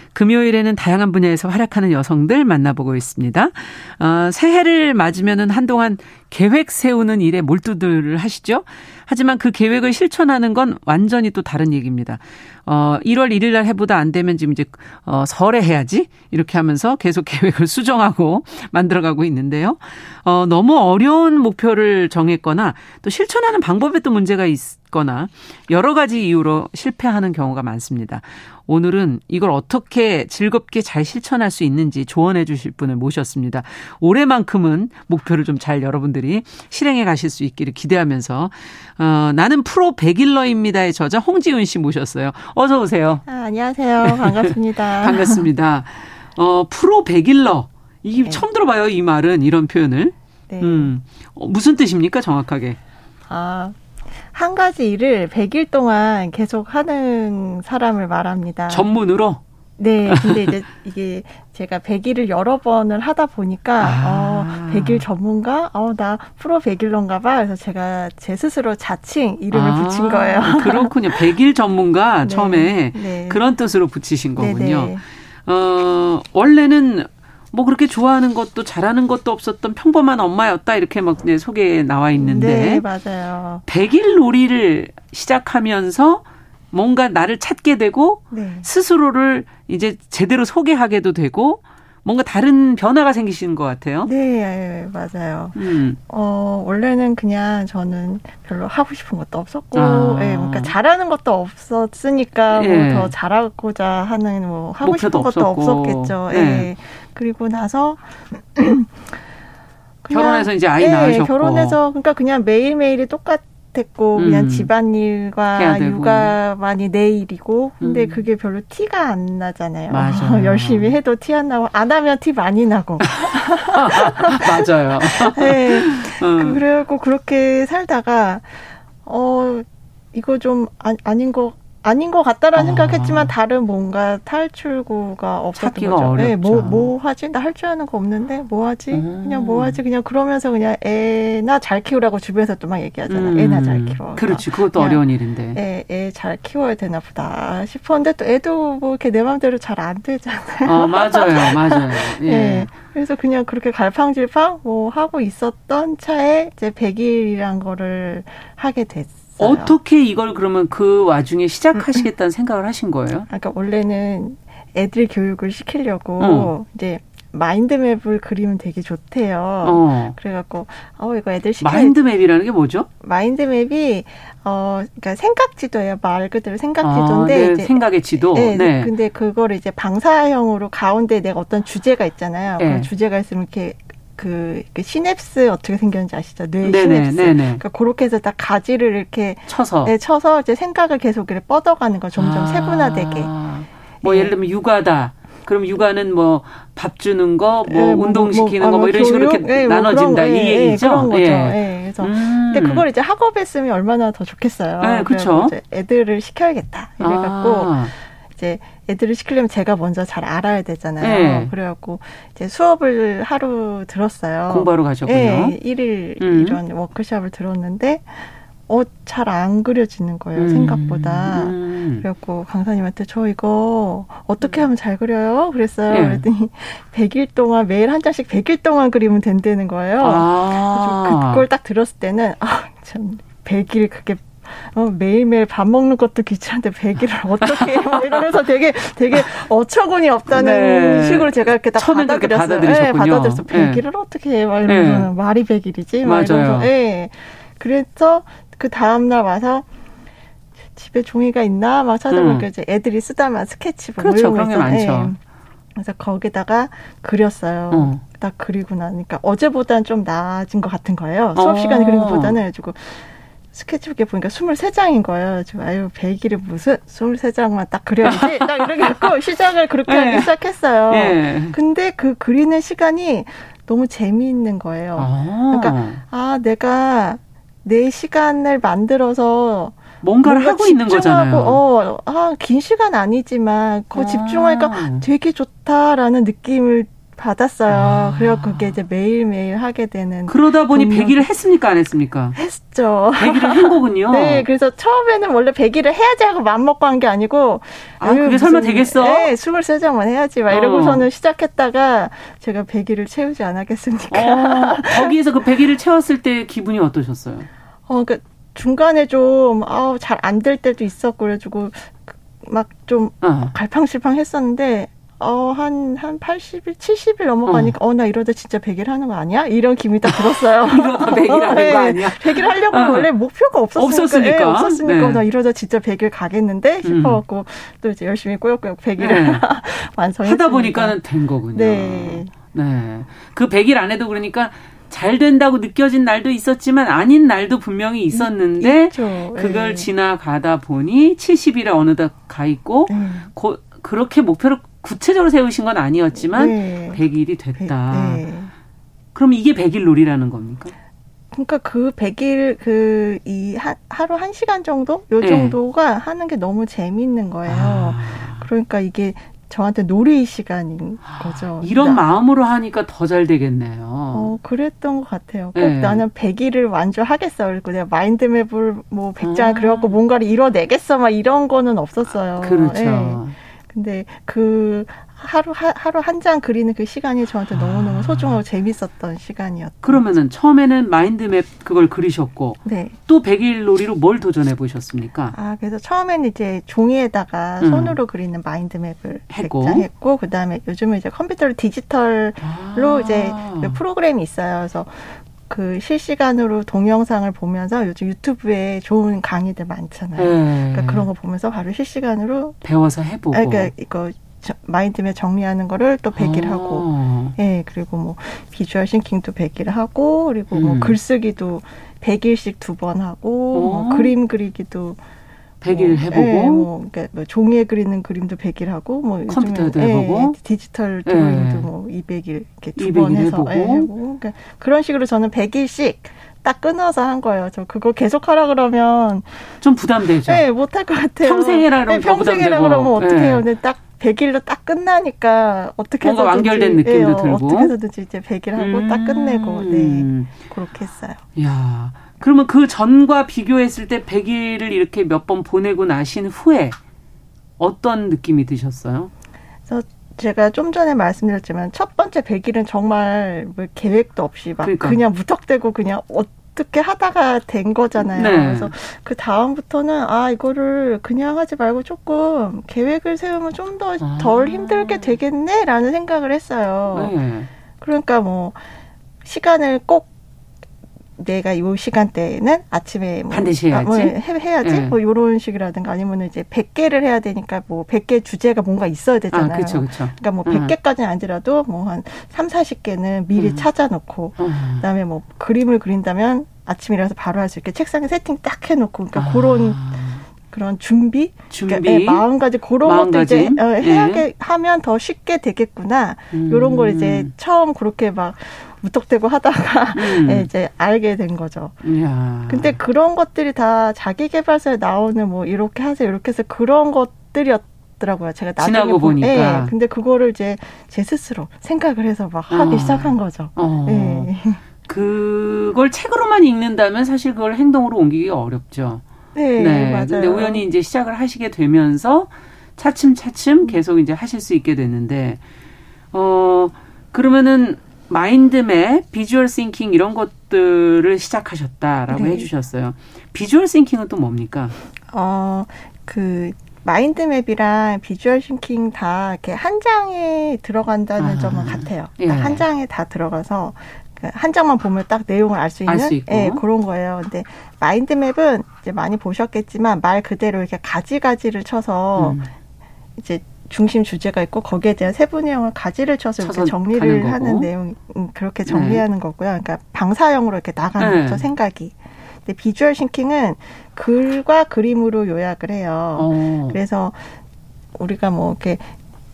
금요일에는 다양한 분야에서 활약하는 여성들 만나보고 있습니다. 어, 새해를 맞으면은 한동안 계획 세우는 일에 몰두들 하시죠? 하지만 그 계획을 실천하는 건 완전히 또 다른 얘기입니다. 어, 1월 1일 날 해보다 안 되면 지금 이제, 어, 설에 해야지? 이렇게 하면서 계속 계획을 수정하고 만들어가고 있는데요. 어, 너무 어려운 목표를 정했거나 또 실천하는 방법에 또 문제가 있거나 여러 가지 이유로 실패하는 경우가 많습니다. 오늘은 이걸 어떻게 즐겁게 잘 실천할 수 있는지 조언해 주실 분을 모셨습니다. 올해만큼은 목표를 좀 잘 여러분들이 실행해 가실 수 있기를 기대하면서 어, 나는 프로 백일러입니다의 저자 홍지훈 씨 모셨어요. 어서 오세요. 아, 안녕하세요. 반갑습니다. 반갑습니다. 어, 프로 백일러. 이게 네. 처음 들어봐요, 이 말은 이런 표현을. 네. 음. 어, 무슨 뜻입니까, 정확하게? 아, 한 가지 일을 100일 동안 계속 하는 사람을 말합니다. 전문으로? 네, 근데 이제 이게 제가 100일을 여러 번을 하다 보니까 아. 어, 100일 전문가? 어, 나 프로 100일런가 봐. 그래서 제가 제 스스로 자칭 이름을 아. 붙인 거예요. 그렇군요. 100일 전문가 네. 처음에 네. 그런 뜻으로 붙이신 거군요. 네네. 네. 어, 원래는 뭐 그렇게 좋아하는 것도 잘하는 것도 없었던 평범한 엄마였다 이렇게 막 네, 소개에 나와 있는데 네, 맞아요. 100일 놀이를 시작하면서 뭔가 나를 찾게 되고 네. 스스로를 이제 제대로 소개하게도 되고 뭔가 다른 변화가 생기시는 것 같아요. 네, 맞아요. 음. 어, 원래는 그냥 저는 별로 하고 싶은 것도 없었고, 아. 예, 그러니까 잘하는 것도 없었으니까 예. 뭐더 잘하고자 하는 뭐 하고 싶은 것도 없었고. 없었겠죠. 예. 예. 그리고 나서 결혼해서 이제 아이 예, 낳으셨고 결혼해서 그러니까 그냥 매일 매일이 똑같 됐고 음. 그냥 집안일과 육아만이 내 일이고 근데 음. 그게 별로 티가 안 나잖아요. 맞아요. 열심히 해도 티 안 나고 안 하면 티 많이 나고. 맞아요. 네. 음. 그래갖고 그렇게 살다가 어 이거 좀 아, 아닌 거 아닌 것 같다라는 아. 생각했지만 다른 뭔가 탈출구가 없었던 거죠. 어렵죠. 네, 뭐, 뭐 하지? 나 할 줄 아는 거 없는데 뭐 하지? 음. 그냥 뭐 하지? 그냥 그러면서 그냥 애나 잘 키우라고 주변에서 또 막 얘기하잖아. 음. 애나 잘 키워. 그렇지. 그것도 어려운 일인데. 애, 애 잘 키워야 되나 보다 싶었는데 또 애도 뭐 이렇게 내 마음대로 잘 안 되잖아요. 어, 맞아요. 맞아요. 예. 네. 그래서 그냥 그렇게 갈팡질팡 뭐 하고 있었던 차에 이제 100일이란 거를 하게 됐어요. 어떻게 이걸 그러면 그 와중에 시작하시겠다는 생각을 하신 거예요? 그러니까 원래는 애들 교육을 시키려고 어. 이제 마인드맵을 그리면 되게 좋대요. 어. 그래갖고 어 이거 애들 시켜 마인드맵이라는 게 뭐죠? 마인드맵이 어 그러니까 생각지도예요. 말 그대로 생각지도인데 아, 네, 생각의 지도. 네, 네. 근데 그거를 이제 방사형으로 가운데 내가 어떤 주제가 있잖아요. 네. 그 주제가 있으면 이렇게 그, 그 시냅스 어떻게 생겼는지 아시죠? 뇌 네네, 시냅스. 네네. 그러니까 그렇게 해서 딱 가지를 이렇게 쳐서 네, 쳐서 이제 생각을 계속 이렇게 뻗어가는 거 점점 아. 세분화되게. 뭐 네. 예를 들면 육아다. 그럼 육아는 뭐 밥 주는 거, 뭐 네, 운동 시키는 뭐, 뭐, 거, 뭐 이런 식으로 이렇게 네, 나눠진다 이 얘기죠. 그런 거죠. 예. 그래서 음. 근데 그걸 이제 학업에 쓰면 얼마나 더 좋겠어요. 네, 그렇죠. 애들을 시켜야겠다. 이래갖고 아. 이제 애들을 시키려면 제가 먼저 잘 알아야 되잖아요. 네. 그래갖고 이제 수업을 하루 들었어요. 공부하러 가셨군요. 네, 일일 음. 이런 워크숍을 들었는데 어, 잘 안 그려지는 거예요, 음. 생각보다. 음. 그래갖고 강사님한테 저 이거 어떻게 하면 잘 그려요? 그랬어요. 예. 그랬더니 100일 동안 매일 한 장씩 100일 동안 그리면 된다는 거예요. 아. 그걸 딱 들었을 때는 아, 참 100일 그게 어, 매일매일 밥 먹는 것도 귀찮은데 100일을 어떻게 해? 이러면서 되게, 되게 어처구니 없다는 네. 식으로 제가 이렇게 딱 받아들였어요. 네, 받아들였어. 100일을 네. 어떻게 해? 막 이러면서 네. 말이 100일이지? 막 맞아요. 이러면서. 네. 그래서 그 다음날 와서 집에 종이가 있나 막 찾아보니까 음. 이제 애들이 쓰다만 스케치북 뭐 그렇죠. 그런 게 많죠. 네. 그래서 거기다가 그렸어요. 어. 딱 그리고 나니까 어제보다는 좀 나아진 것 같은 거예요. 수업 시간에 그린 것보다는 해가지고 스케치북에 보니까 23장인 거예요. 지금 아유, 100일에 무슨 23장만 딱 그려야지. 딱 이렇게 갖고 시작을 그렇게 네. 하기 시작했어요. 네. 근데 그 그리는 시간이 너무 재미있는 거예요. 아. 그러니까 아, 내가 내 시간을 만들어서 뭔가를 하고 있는 거잖아요. 어, 아, 긴 시간 아니지만 그 아. 집중하니까 되게 좋다라는 느낌을 받았어요. 아. 그래서 그게 이제 매일매일 하게 되는. 그러다 보니 동력. 100일을 했습니까? 안 했습니까? 했죠. 100일을 한 거군요. 네. 그래서 처음에는 원래 100일을 해야지 하고 마음먹고 한 게 아니고. 아, 그게 무슨, 설마 되겠어? 네. 23장만 해야지. 막 이러고서는 어. 시작했다가 제가 100일을 채우지 않았겠습니까? 어, 거기에서 그 100일을 채웠을 때 기분이 어떠셨어요? 어, 그 중간에 좀, 아우, 잘 안 될 때도 있었고, 그래가지고, 막좀 어. 갈팡질팡 했었는데, 어, 한, 한 80일, 70일 넘어가니까, 어, 어 나 이러다 진짜 100일 하는 거 아니야? 이런 기분이 딱 들었어요. 이러다 100일 하는 네, 거 아니야? 100일 하려고 어. 원래 목표가 없었으니까. 없었으니까. 네, 없었으니까, 네. 나 이러다 진짜 100일 가겠는데? 음. 싶어갖고, 음. 또 이제 열심히 꾸역꾸역 100일을 네. 완성했 하다 보니까는 된 거군요. 네. 네. 그 100일 안에도 그러니까, 잘 된다고 느껴진 날도 있었지만 아닌 날도 분명히 있었는데 있죠. 그걸 네. 지나가다 보니 70일에 어느덧 가 있고 네. 고, 그렇게 목표를 구체적으로 세우신 건 아니었지만 네. 100일이 됐다. 네. 그럼 이게 100일 놀이라는 겁니까? 그러니까 그 100일 그 이 하루 1시간 정도 요 네. 정도가 하는 게 너무 재미있는 거예요. 아. 그러니까 이게 저한테 놀이 시간인 거죠. 이런 나, 마음으로 하니까 더 잘 되겠네요. 어, 그랬던 것 같아요. 꼭 네. 나는 100일을 완주하겠어. 그리고 내가 마인드맵을 뭐 100장 아. 그래갖고 뭔가를 이뤄내겠어. 막 이런 거는 없었어요. 아, 그렇죠. 네. 근데 그 하루 하, 하루 한 장 그리는 그 시간이 저한테 너무너무 아. 소중하고 재밌었던 시간이었죠. 그러면은 처음에는 마인드맵 그걸 그리셨고 네. 또 백일 놀이로 뭘 도전해 보셨습니까? 아, 그래서 처음에는 이제 종이에다가 음. 손으로 그리는 마인드맵을 했고 했고 그다음에 요즘은 이제 컴퓨터로 디지털로 아. 이제 그 프로그램이 있어요. 그래서 그 실시간으로 동영상을 보면서 요즘 유튜브에 좋은 강의들 많잖아요. 네. 그러니까 그런 거 보면서 바로 실시간으로 배워서 해보고. 아, 그러니까 이거 마인드맵 정리하는 거를 또 100일 아. 하고, 예, 그리고 뭐 비주얼 싱킹도 100일 하고, 그리고 뭐 음. 뭐 글쓰기도 100일씩 두 번 하고, 뭐 그림 그리기도 100일 뭐, 해보고 예, 뭐, 그러니까 뭐 종이에 그리는 그림도 100일 하고 뭐 컴퓨터도 예, 해보고 디지털 드로잉도 예. 뭐 200일 이렇게 두 번 해서 해보고, 예, 해보고. 그러니까 그런 식으로 저는 100일씩 딱 끊어서 한 거예요. 저 그거 계속 하라 그러면 좀 부담되죠. 네, 못할 것 같아요. 평생 해라 그러면 네, 평생 해라 그러면 어떻게 해요? 근데 딱 100일로 딱 끝나니까 어떻게 뭔가 완결된 느낌도 예, 들고 어떻게 해서든지 이제 100일 하고 음. 딱 끝내고 네 그렇게 했어요. 야 그러면 그 전과 비교했을 때 100일을 이렇게 몇 번 보내고 나신 후에 어떤 느낌이 드셨어요? 그래서 제가 좀 전에 말씀드렸지만 첫 번째 100일은 정말 뭐 계획도 없이 막 그러니까. 그냥 무턱대고 그냥 어떻게 하다가 된 거잖아요. 네. 그래서 그 다음부터는 아 이거를 그냥 하지 말고 조금 계획을 세우면 좀 더덜 아. 힘들게 되겠네라는 생각을 했어요. 네. 그러니까 뭐 시간을 꼭 내가 요 시간대에는 아침에 뭐 반드시 해야지. 아, 뭐 해, 야지 네. 뭐 요런 식이라든가 아니면 이제 100개를 해야 되니까 뭐 100개 주제가 뭔가 있어야 되잖아요. 아, 그렇죠. 그렇죠. 그러니까 뭐 100개까지는 아니더라도 뭐 한 3, 40개는 미리 음. 찾아 놓고 음. 그다음에 뭐 그림을 그린다면 아침이라서 바로 할 수 있게 책상에 세팅 딱 해 놓고 그러니까 아. 그런 그런 준비, 준비? 그러니까, 예, 마음가짐 그런 마음가짐? 것도 이제 어, 해야 예. 하면 더 쉽게 되겠구나. 음. 요런 걸 이제 처음 그렇게 막 무턱대고 하다가 음. 네, 이제 알게 된 거죠. 이야. 근데 그런 것들이 다 자기 개발서에 나오는 뭐 이렇게 하세요 이렇게 해서 그런 것들이었 더라고요. 제가 나중에 지나고 보, 보니까. 네, 근데 그거를 이제 제 스스로 생각을 해서 막 하기 어. 시작한 거죠. 어. 네. 그걸 책으로만 읽는다면 사실 그걸 행동으로 옮기기가 어렵죠. 네, 네. 맞아요. 근데 우연히 이제 시작을 하시게 되면서 차츰차츰 계속 이제 하실 수 있게 됐는데 어 그러면은 mind map, visual thinking 이런 것들을 시작하셨다라고 네. 해주셨어요. visual thinking은 또 뭡니까? 어, 그 mind map이랑 visual thinking 다 이렇게 한 장에 들어간다는 아, 점은 같아요. 그러니까 예. 한 장에 다 들어가서 그 한 장만 보면 딱 내용을 알 수 있는 알 예, 그런 거예요. 근데 mind map은 이제 많이 보셨겠지만 말 그대로 이렇게 가지가지를 쳐서 음. 이제 중심 주제가 있고 거기에 대한 세부 내용을 가지를 쳐서, 이렇게 정리를 하는 내용 음, 그렇게 정리하는 네. 거고요. 그러니까 방사형으로 이렇게 나가는 네. 거죠 생각이. 근데 visual thinking은 글과 그림으로 요약을 해요. 오. 어. 그래서 우리가 뭐 이렇게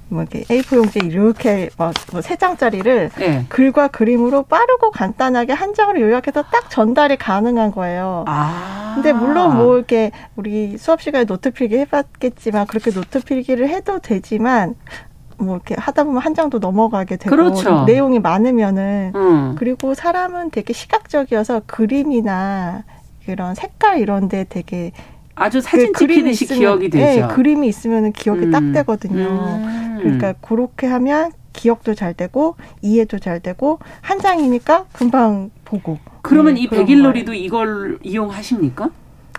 뭐 이렇게 A4 용지 이렇게 뭐 세 장짜리를 네. 글과 그림으로 빠르고 간단하게 한 장으로 요약해서 딱 전달이 가능한 거예요. 아. 근데 물론 뭐 이렇게 우리 수업 시간에 노트 필기 해봤겠지만 그렇게 노트 필기를 해도 되지만 뭐 이렇게 하다 보면 한 장도 넘어가게 되고 그렇죠. 내용이 많으면은 음. 그리고 사람은 되게 시각적이어서 그림이나 그런 색깔 이런 데 되게 아주 사진 그 찍히듯이 있으면, 기억이 되죠. 네, 그림이 있으면 기억이 음. 딱 되거든요. 음. 그러니까 그렇게 하면 기억도 잘 되고 이해도 잘 되고 한 장이니까 금방 보고. 그러면 네, 이 백일놀이도 이걸 이용하십니까?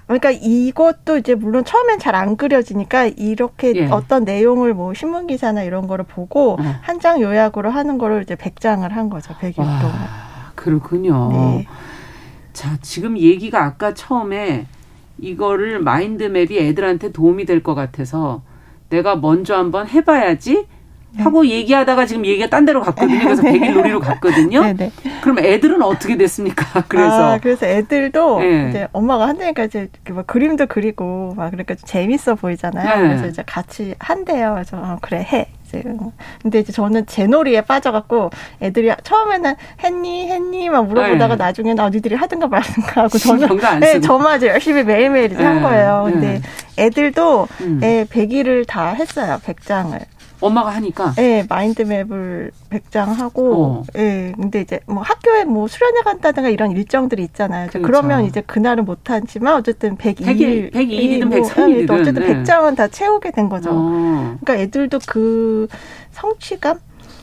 그러니까 이것도 이제 물론 처음엔 잘 안 그려지니까 이렇게 예. 어떤 내용을 뭐 신문 기사나 이런 거를 보고 어. 한장 요약으로 하는 거를 이제 백장을 한 거죠. 백일 동안. 그렇군요. 네. 자, 지금 얘기가 아까 처음에 이거를 마인드맵이 애들한테 도움이 될 것 같아서 내가 먼저 한번 해봐야지 네. 하고 네. 얘기하다가 지금 얘기가 딴 데로 갔거든요. 그래서 네. 백일 놀이로 갔거든요. 네, 네. 그럼 애들은 어떻게 됐습니까? 그래서 아, 그래서 애들도 네. 이제 엄마가 한다니까 이제 막 그림도 그리고 막 그러니까 재밌어 보이잖아요. 그래서 이제 같이 한대요. 그래서 어, 그래 해. 이제 근데 이제 저는 제 놀이에 빠져갖고 애들이 처음에는 했니 했니 막 물어보다가 네. 나중에는 어, 니들이 하든가 말든가 하고 저는 네, 저만 이제 열심히 매일매일 네. 한 거예요. 근데 네. 애들도 음. 애 100일을 다 했어요. 100장을. 엄마가 하니까. 네, 마인드맵을 100장 하고, 어. 네, 근데 이제 뭐 학교에 뭐 수련회 간다든가 이런 일정들이 있잖아요. 그렇죠. 그러면 이제 그날은 못하지만 어쨌든 102일, 102일이든 뭐, 103일이든 어쨌든 네. 100장은 다 채우게 된 거죠. 어. 그러니까 애들도 그 성취감?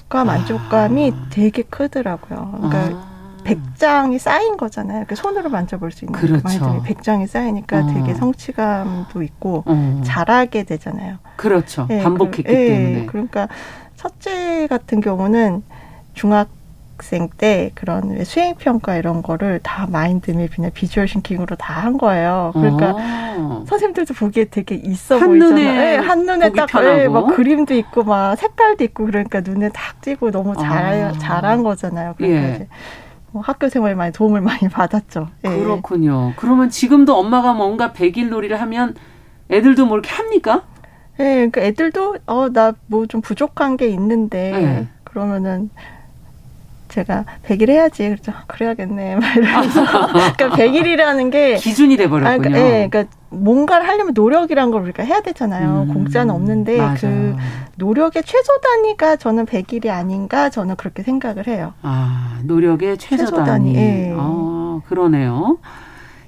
과 만족감이 아. 되게 크더라고요. 그러니까 아. 100장이 쌓인 거잖아요. 그 손으로 만져볼 수 있는 그렇죠. 많이들이 100장이 쌓이니까 어. 되게 성취감도 있고 어. 잘하게 되잖아요. 그렇죠. 네, 반복했기 그, 네, 때문에. 그러니까 첫째 같은 경우는 중학 때 그런 수행 평가 이런 거를 다 마인드 맵이나 비주얼 싱킹으로 다 한 거예요. 그러니까 어. 선생님들도 보기에 되게 있어 보이잖아요. 네, 한 눈에 딱 네, 막 그림도 있고 막 색깔도 있고 그러니까 눈에 탁 띄고 너무 잘 아. 잘한 거잖아요. 그러니까 예. 이제 뭐 학교 생활에 많이 도움을 많이 받았죠. 예. 그렇군요. 그러면 지금도 엄마가 뭔가 백일 놀이를 하면 애들도 뭐 이렇게 합니까? 예, 그러니까 애들도 어 나 뭐 좀 부족한 게 있는데 예. 그러면은 제가 100일 해야지. 그랬죠. 그래야겠네. 막 이러면서. 그러니까 100일이라는 게 기준이 돼 버렸군요. 아, 그러니까, 예, 그러니까 뭔가를 하려면 노력이란 걸 우리가 해야 되잖아요. 음, 공짜는 없는데 맞아. 그 노력의 최소 단위가 저는 100일이 아닌가 저는 그렇게 생각을 해요. 아, 노력의 최소, 최소 단위. 단위. 예. 어, 그러네요.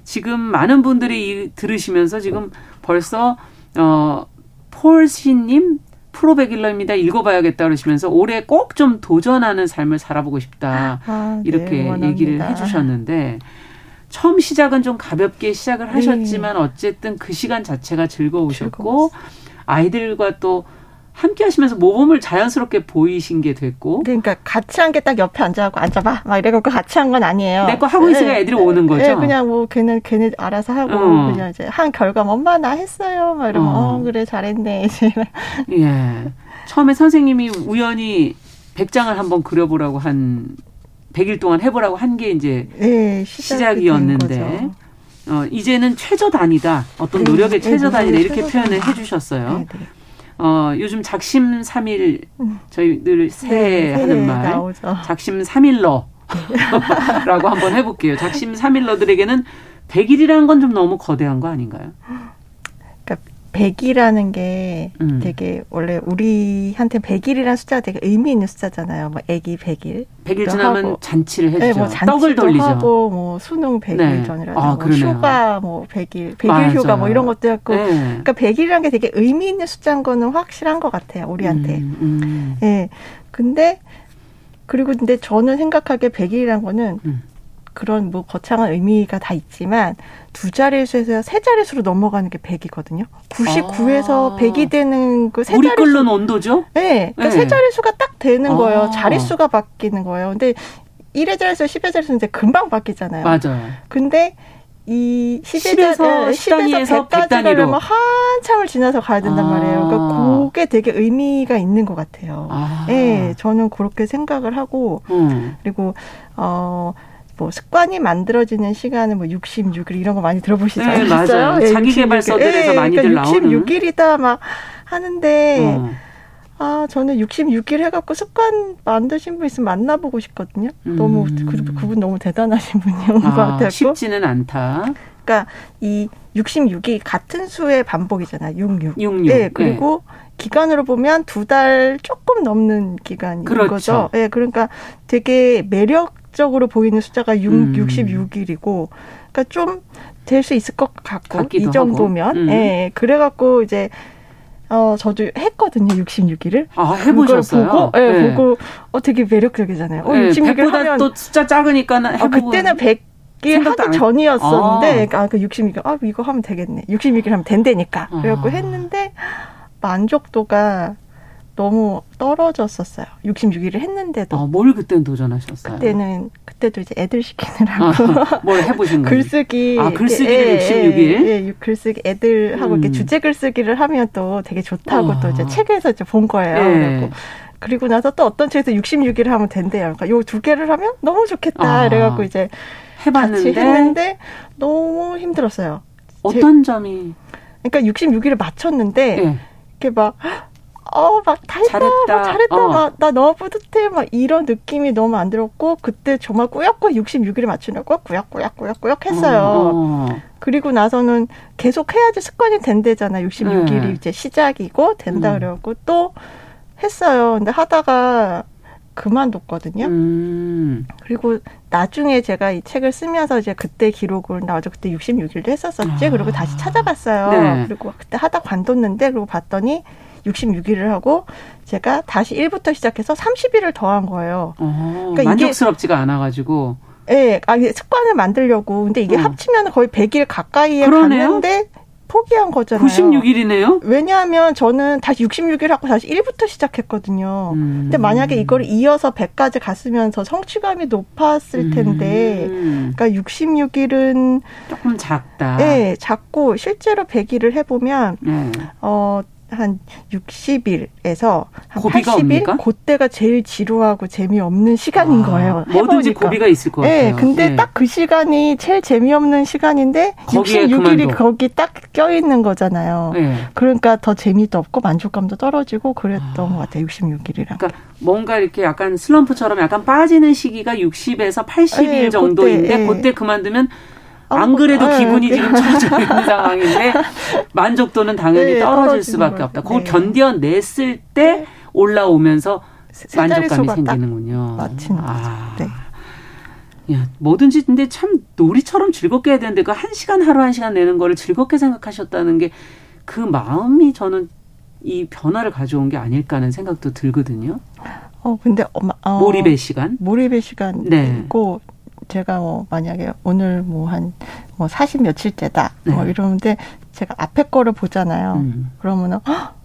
지금 많은 분들이 들으시면서 지금 벌써 어 폴시님 프로백일러입니다. 읽어봐야겠다 그러시면서 올해 꼭 좀 도전하는 삶을 살아보고 싶다. 아, 네, 이렇게 네, 얘기를 해주셨는데 처음 시작은 좀 가볍게 시작을 하셨지만 네. 어쨌든 그 시간 자체가 즐거우셨고 즐거웠어. 아이들과 또 함께 하시면서 모범을 자연스럽게 보이신 게 됐고. 네, 그러니까 같이 한 게 딱 옆에 앉아갖고 앉아봐. 막 이래갖고 같이 한 건 아니에요. 내 거 하고 있으니까 네. 애들이 오는 거죠. 네, 그냥 뭐 걔는 걔네 알아서 하고 어. 그냥 이제 한 결과만 엄마 나 했어요. 막 이러면 어, 어 그래 잘했네. 이제. 예. 처음에 선생님이 우연히 백장을 한번 그려보라고 한 100일 동안 해보라고 한 게 이제 네, 시작이었는데. 어, 이제는 최저 단위다. 어떤 네, 노력의 네, 최저 단위다. 이렇게 표현을 해주셨어요. 네, 어, 요즘 작심 삼일 저희 늘 새해 네, 하는 말. 나오죠. 작심 삼일러. 라고 한번 해볼게요. 작심 삼일러들에게는 100일이라는 건 좀 너무 거대한 거 아닌가요? 그러니까 100이라는 게 음. 되게 원래 우리한테 100일이라는 숫자가 되게 의미 있는 숫자잖아요. 뭐 아기 100일. 100일 지나면 하고. 잔치를 해주죠. 네, 뭐 떡을 돌리죠. 하고 뭐 수능 100일 네. 전이라든지 아, 뭐 휴가 뭐 100일, 100일 맞아요. 휴가 뭐 이런 것도 했고. 네. 그러니까 100일이라는 게 되게 의미 있는 숫자인 거는 확실한 것 같아요. 우리한테. 음, 음. 네. 근데 그리고 근데 저는 생각하기에 100일이라는 거는 음. 그런 뭐 거창한 의미가 다 있지만 두 자릿수에서 세 자릿수로 넘어가는 게 100이거든요. 99에서 아. 100이 되는 그세 자릿수. 우리 끓는 온도죠? 네. 그러니까 네. 세 자릿수가 딱 되는 아. 거예요. 자릿수가 바뀌는 거예요. 근데 1의 자릿수, 10의 자릿수는 이제 금방 바뀌잖아요. 맞아요. 근데 이 10에서, 10에서, 10에서 100까지 가려면 한참을 지나서 가야 된단 아. 말이에요. 그러니까 그게 되게 의미가 있는 것 같아요. 아. 네, 저는 그렇게 생각을 하고, 음. 그리고, 어, 뭐 습관이 만들어지는 시간은 뭐 66일 이런 거 많이 들어보시잖아요. 네, 맞아요. 네, 자기 개발서들에서 네, 많이들 그러니까 나오는. 66일이다 막 하는데 어. 아 저는 66일 해갖고 습관 만드신 분 있으면 만나보고 싶거든요. 음. 너무 그, 그분 너무 대단하신 분이온 아, 것 같아요. 쉽지는 않다. 그러니까 이 66이 같은 수의 반복이잖아요. 66. 66. 네, 그리고 네. 기간으로 보면 두 달 조금 넘는 기간인 그렇죠. 거죠. 예, 네, 그러니까 되게 매력 적으로 보이는 숫자가 6, 음. 66일이고, 그러니까 좀 될 수 있을 것 같고 이 정도면, 음. 예, 그래갖고 이제 어 저도 했거든요 66일을. 아 해보셨어요? 보고, 예, 네. 보고 어 되게 매력적이잖아요. 어, 네, 66일 하면 또 숫자 작으니까는 해보고. 아, 그때는 100. 이 하기 전이었었는데, 아, 그 66일, 아, 이거 하면 되겠네. 66일 하면 된다니까. 그래갖고 아. 했는데, 만족도가 너무 떨어졌었어요. 66일을 했는데도. 아, 뭘 그때는 도전하셨어요? 그때는 그때도 이제 애들 시키느라고 아, 뭘 해보신 거예요? 글쓰기. 아 글쓰기를 66일? 예, 예, 글쓰기 애들하고 음. 이렇게 주제 글쓰기를 하면 또 되게 좋다고 어. 또 이제 책에서 이제 본 거예요. 예. 그리고 나서 또 어떤 책에서 66일을 하면 된대요. 그러니까 요 두 개를 하면 너무 좋겠다. 아. 그래갖고 이제 해봤는데 같이 했는데 너무 힘들었어요. 어떤 제, 점이? 그러니까 66일을 맞췄는데 예. 이렇게 막 어, 막 달다, 잘했다, 막 잘했다, 어. 막, 나 너무 뿌듯해, 막 이런 느낌이 너무 안 들었고, 그때 정말 꾸역꾸역 66일에 맞추려고 꾸역꾸역꾸역꾸역 했어요. 어, 어. 그리고 나서는 계속 해야지 습관이 된대잖아. 66일이 네. 이제 시작이고, 된다 음. 그래갖고 또 했어요. 근데 하다가 그만뒀거든요. 음. 그리고 나중에 제가 이 책을 쓰면서 이제 그때 기록을 나와서 그때 66일도 했었었지. 아. 그리고 다시 찾아봤어요. 네. 그리고 그때 하다 관뒀는데, 그리고 봤더니 66일을 하고 제가 다시 1부터 시작해서 30일을 더한 거예요. 어, 그러니까 만족스럽지가 않아가지고. 예, 네, 아, 습관을 만들려고. 근데 이게 어. 합치면 거의 100일 가까이에 그러네요? 갔는데 포기한 거잖아요. 96일이네요? 왜냐하면 저는 다시 66일 하고 다시 1부터 시작했거든요. 음. 근데 만약에 이걸 이어서 100까지 갔으면 서 성취감이 높았을 텐데, 음. 그러니까 66일은 조금 작다. 네, 작고 실제로 100일을 해보면, 음. 어, 한 60일에서 한 80일 그때가 제일 지루하고 재미없는 시간인 아, 거예요. 뭐든지 고비가 있을 것 네, 같아요. 근데 네. 딱그 시간이 제일 재미없는 시간인데 66일이 거기 딱 껴있는 거잖아요. 네. 그러니까 더 재미도 없고 만족감도 떨어지고 그랬던 아. 것 같아요. 66일이랑. 그러니까 뭔가 이렇게 약간 슬럼프처럼 약간 빠지는 시기가 60에서 80일 정도인데 그때, 그때 그만두면 안 그래도 어, 기분이 네. 지금 처져 있는 상황인데 만족도는 당연히 네, 떨어질 수밖에 없다. 그걸 네. 견뎌냈을 때 네. 올라오면서 만족감이 생기는군요. 맞힌 아. 네. 야, 뭐든지 근데 참 놀이처럼 즐겁게 해야 되는데 그 한 시간 하루 한 시간 내는 거를 즐겁게 생각하셨다는 게 그 마음이 저는 이 변화를 가져온 게 아닐까 하는 생각도 들거든요. 어, 근데 엄마, 어, 몰입의 시간? 몰입의 시간이고 네. 제가 뭐 만약에 오늘 뭐 한뭐 뭐40 며칠째다 뭐 네. 이러는데 제가 앞에 거를 보잖아요. 음. 그러면은 헉, 막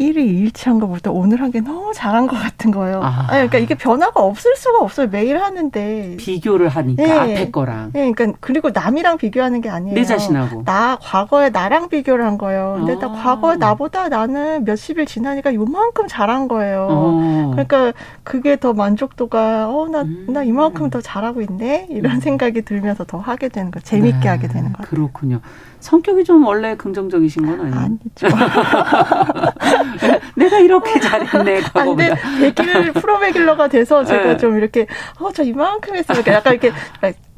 1위 일치한 것보다 오늘 한 게 너무 잘한 것 같은 거예요. 아. 아니, 그러니까 이게 변화가 없을 수가 없어요. 매일 하는데. 비교를 하니까 네. 앞에 거랑. 네, 그러니까 그리고 남이랑 비교하는 게 아니에요. 내 자신하고. 나 과거에 나랑 비교를 한 거예요. 근데 아. 나 과거에 나보다 나는 몇십일 지나니까 요만큼 잘한 거예요. 어. 그러니까 그게 더 만족도가 어나나 음. 나 이만큼 더 잘하고 있네 이런 음. 생각이 들면서 더 하게 되는 거 재밌게 네. 하게 되는 거. 그렇군요. 성격이 좀 원래 긍정적이신 건 아니에요? 아니죠. 이렇게 잘했네. 안돼 백일 프로백일러가 돼서 제가 네. 좀 이렇게 어저 이만큼 했으니까 약간 이렇게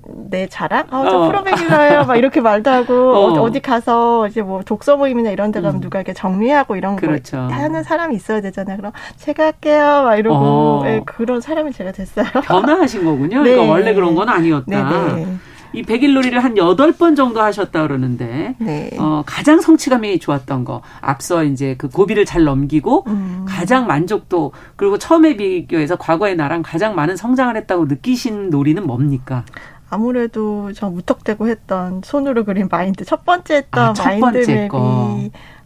내 자랑? 어, 저 어. 프로베기러예요. 막 이렇게 말도 하고 어. 어디 가서 이제 뭐 독서 모임이나 이런 데 가면 음. 누가 이렇게 정리하고 이런 그렇죠. 거 하는 사람이 있어야 되잖아요. 그럼 제가 할게요. 막 이러고 어. 네, 그런 사람이 제가 됐어요. 변화하신 거군요. 네. 그러니까 원래 그런 건 아니었다. 네네. 네. 이 백일 놀이를 한 여덟 번 정도 하셨다 그러는데 네. 어, 가장 성취감이 좋았던 거 앞서 이제 그 고비를 잘 넘기고 음. 가장 만족도 그리고 처음에 비교해서 과거의 나랑 가장 많은 성장을 했다고 느끼신 놀이는 뭡니까? 아무래도 저 무턱대고 했던 손으로 그린 마인드 첫 번째 했던 아, 첫 마인드 번째 맵이 거.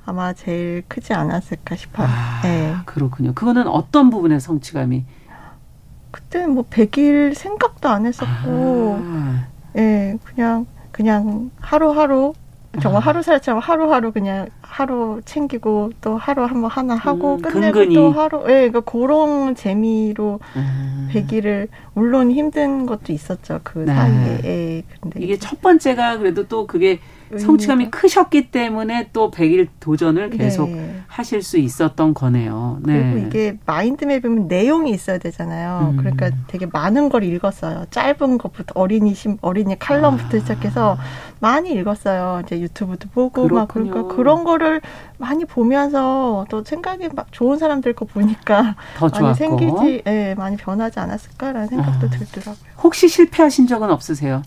아마 제일 크지 않았을까 싶어요. 아, 네. 그렇군요. 그거는 어떤 부분의 성취감이? 그때는 뭐 100일 생각도 안 했었고, 아. 예, 네, 그냥, 그냥 하루하루 정말 아. 하루 살처럼 하루하루 그냥 하루 챙기고 또 하루 한번 하나 하고 음, 끝내고 근근히. 또 하루 예 그러니까 그런 재미로 음. 100일을 물론 힘든 것도 있었죠 그 네. 사이에 예, 근데 이게 첫 번째가 그래도 또 그게 성취감이 크셨기 때문에 또 100일 도전을 계속 네. 하실 수 있었던 거네요. 네. 그리고 이게 마인드맵이면 내용이 있어야 되잖아요. 음. 그러니까 되게 많은 걸 읽었어요. 짧은 것부터 어린이 심 어린이 칼럼부터 아. 시작해서 많이 읽었어요. 이제 유튜브도 보고 그렇군요. 막 그러니까 그런 거를 많이 보면서 또 생각이 막 좋은 사람들 거 보니까 더 많이 생기지, 예, 네, 많이 변하지 않았을까라는 생각도 아. 들더라고요. 혹시 실패하신 적은 없으세요?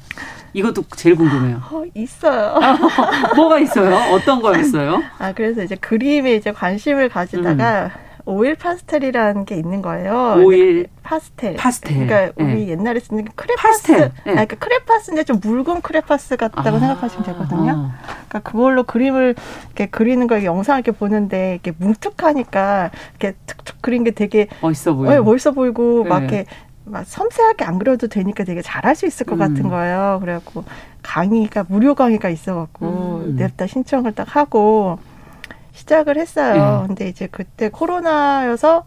이것도 제일 궁금해요. 어, 있어요. 뭐가 있어요? 어떤 거였어요? 아, 그래서 이제 그림에 이제 관심을 가지다가 음. 오일 파스텔이라는 게 있는 거예요. 오일 파스텔. 파스텔. 그러니까 네. 우리 옛날에 쓰는 크레파스. 파스텔. 네. 아, 그러니까 크레파스인데 좀 묽은 크레파스 같다고 아. 생각하시면 되거든요. 그러니까 그걸로 그림을 이렇게 그리는 거 영상 이렇게 보는데 이렇게 뭉툭하니까 이렇게 툭툭 그린 게 되게 멋있어 보이고, 네, 멋있어 보이고 네. 막 이렇게 막 섬세하게 안 그려도 되니까 되게 잘할 수 있을 것 음. 같은 거예요. 그래갖고 강의가 무료 강의가 있어갖고 음. 냅다 신청을 딱 하고 시작을 했어요. 네. 근데 이제 그때 코로나여서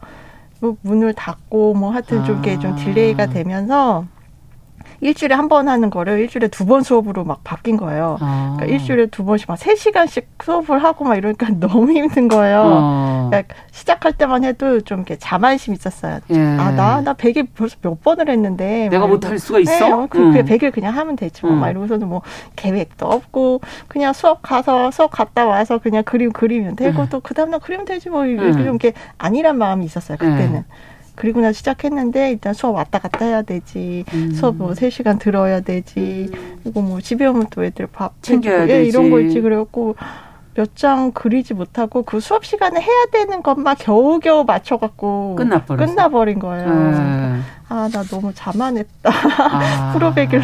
뭐 문을 닫고 뭐 하여튼 좀 이게 좀 아. delay가 되면서 일주일에 한 번 하는 거를 일주일에 두 번 수업으로 막 바뀐 거예요. 아. 그러니까 일주일에 두 번씩 막 세 시간씩 수업을 하고 막 이러니까 너무 힘든 거예요. 어. 그러니까 시작할 때만 해도 좀 이렇게 자만심 있었어요. 예. 아, 나, 나 100일 벌써 몇 번을 했는데. 내가 못 할 수가 있어? 네, 그, 음. 그 100일 그냥 하면 되지. 뭐. 음. 막 이러고서는 뭐 계획도 없고 그냥 수업 가서 수업 갔다 와서 그냥 그림 그리면 되고 음. 또그 다음날 그리면 되지 뭐 이렇게 음. 좀 이렇게 아니란 마음이 있었어요. 그때는. 음. 그리고 나 시작했는데 일단 수업 왔다 갔다 해야 되지. 음. 수업 뭐 3시간 들어야 되지. 음. 이거 뭐 집에 오면 또 애들 밥 챙겨야 되지. 예, 이런 거 있지. 그래갖고 몇 장 그리지 못하고 그 수업 시간에 해야 되는 것만 겨우겨우 맞춰갖고 끝나버렸어. 끝나버린 거예요. 네. 아, 나 너무 자만했다. 아. 프로 100일.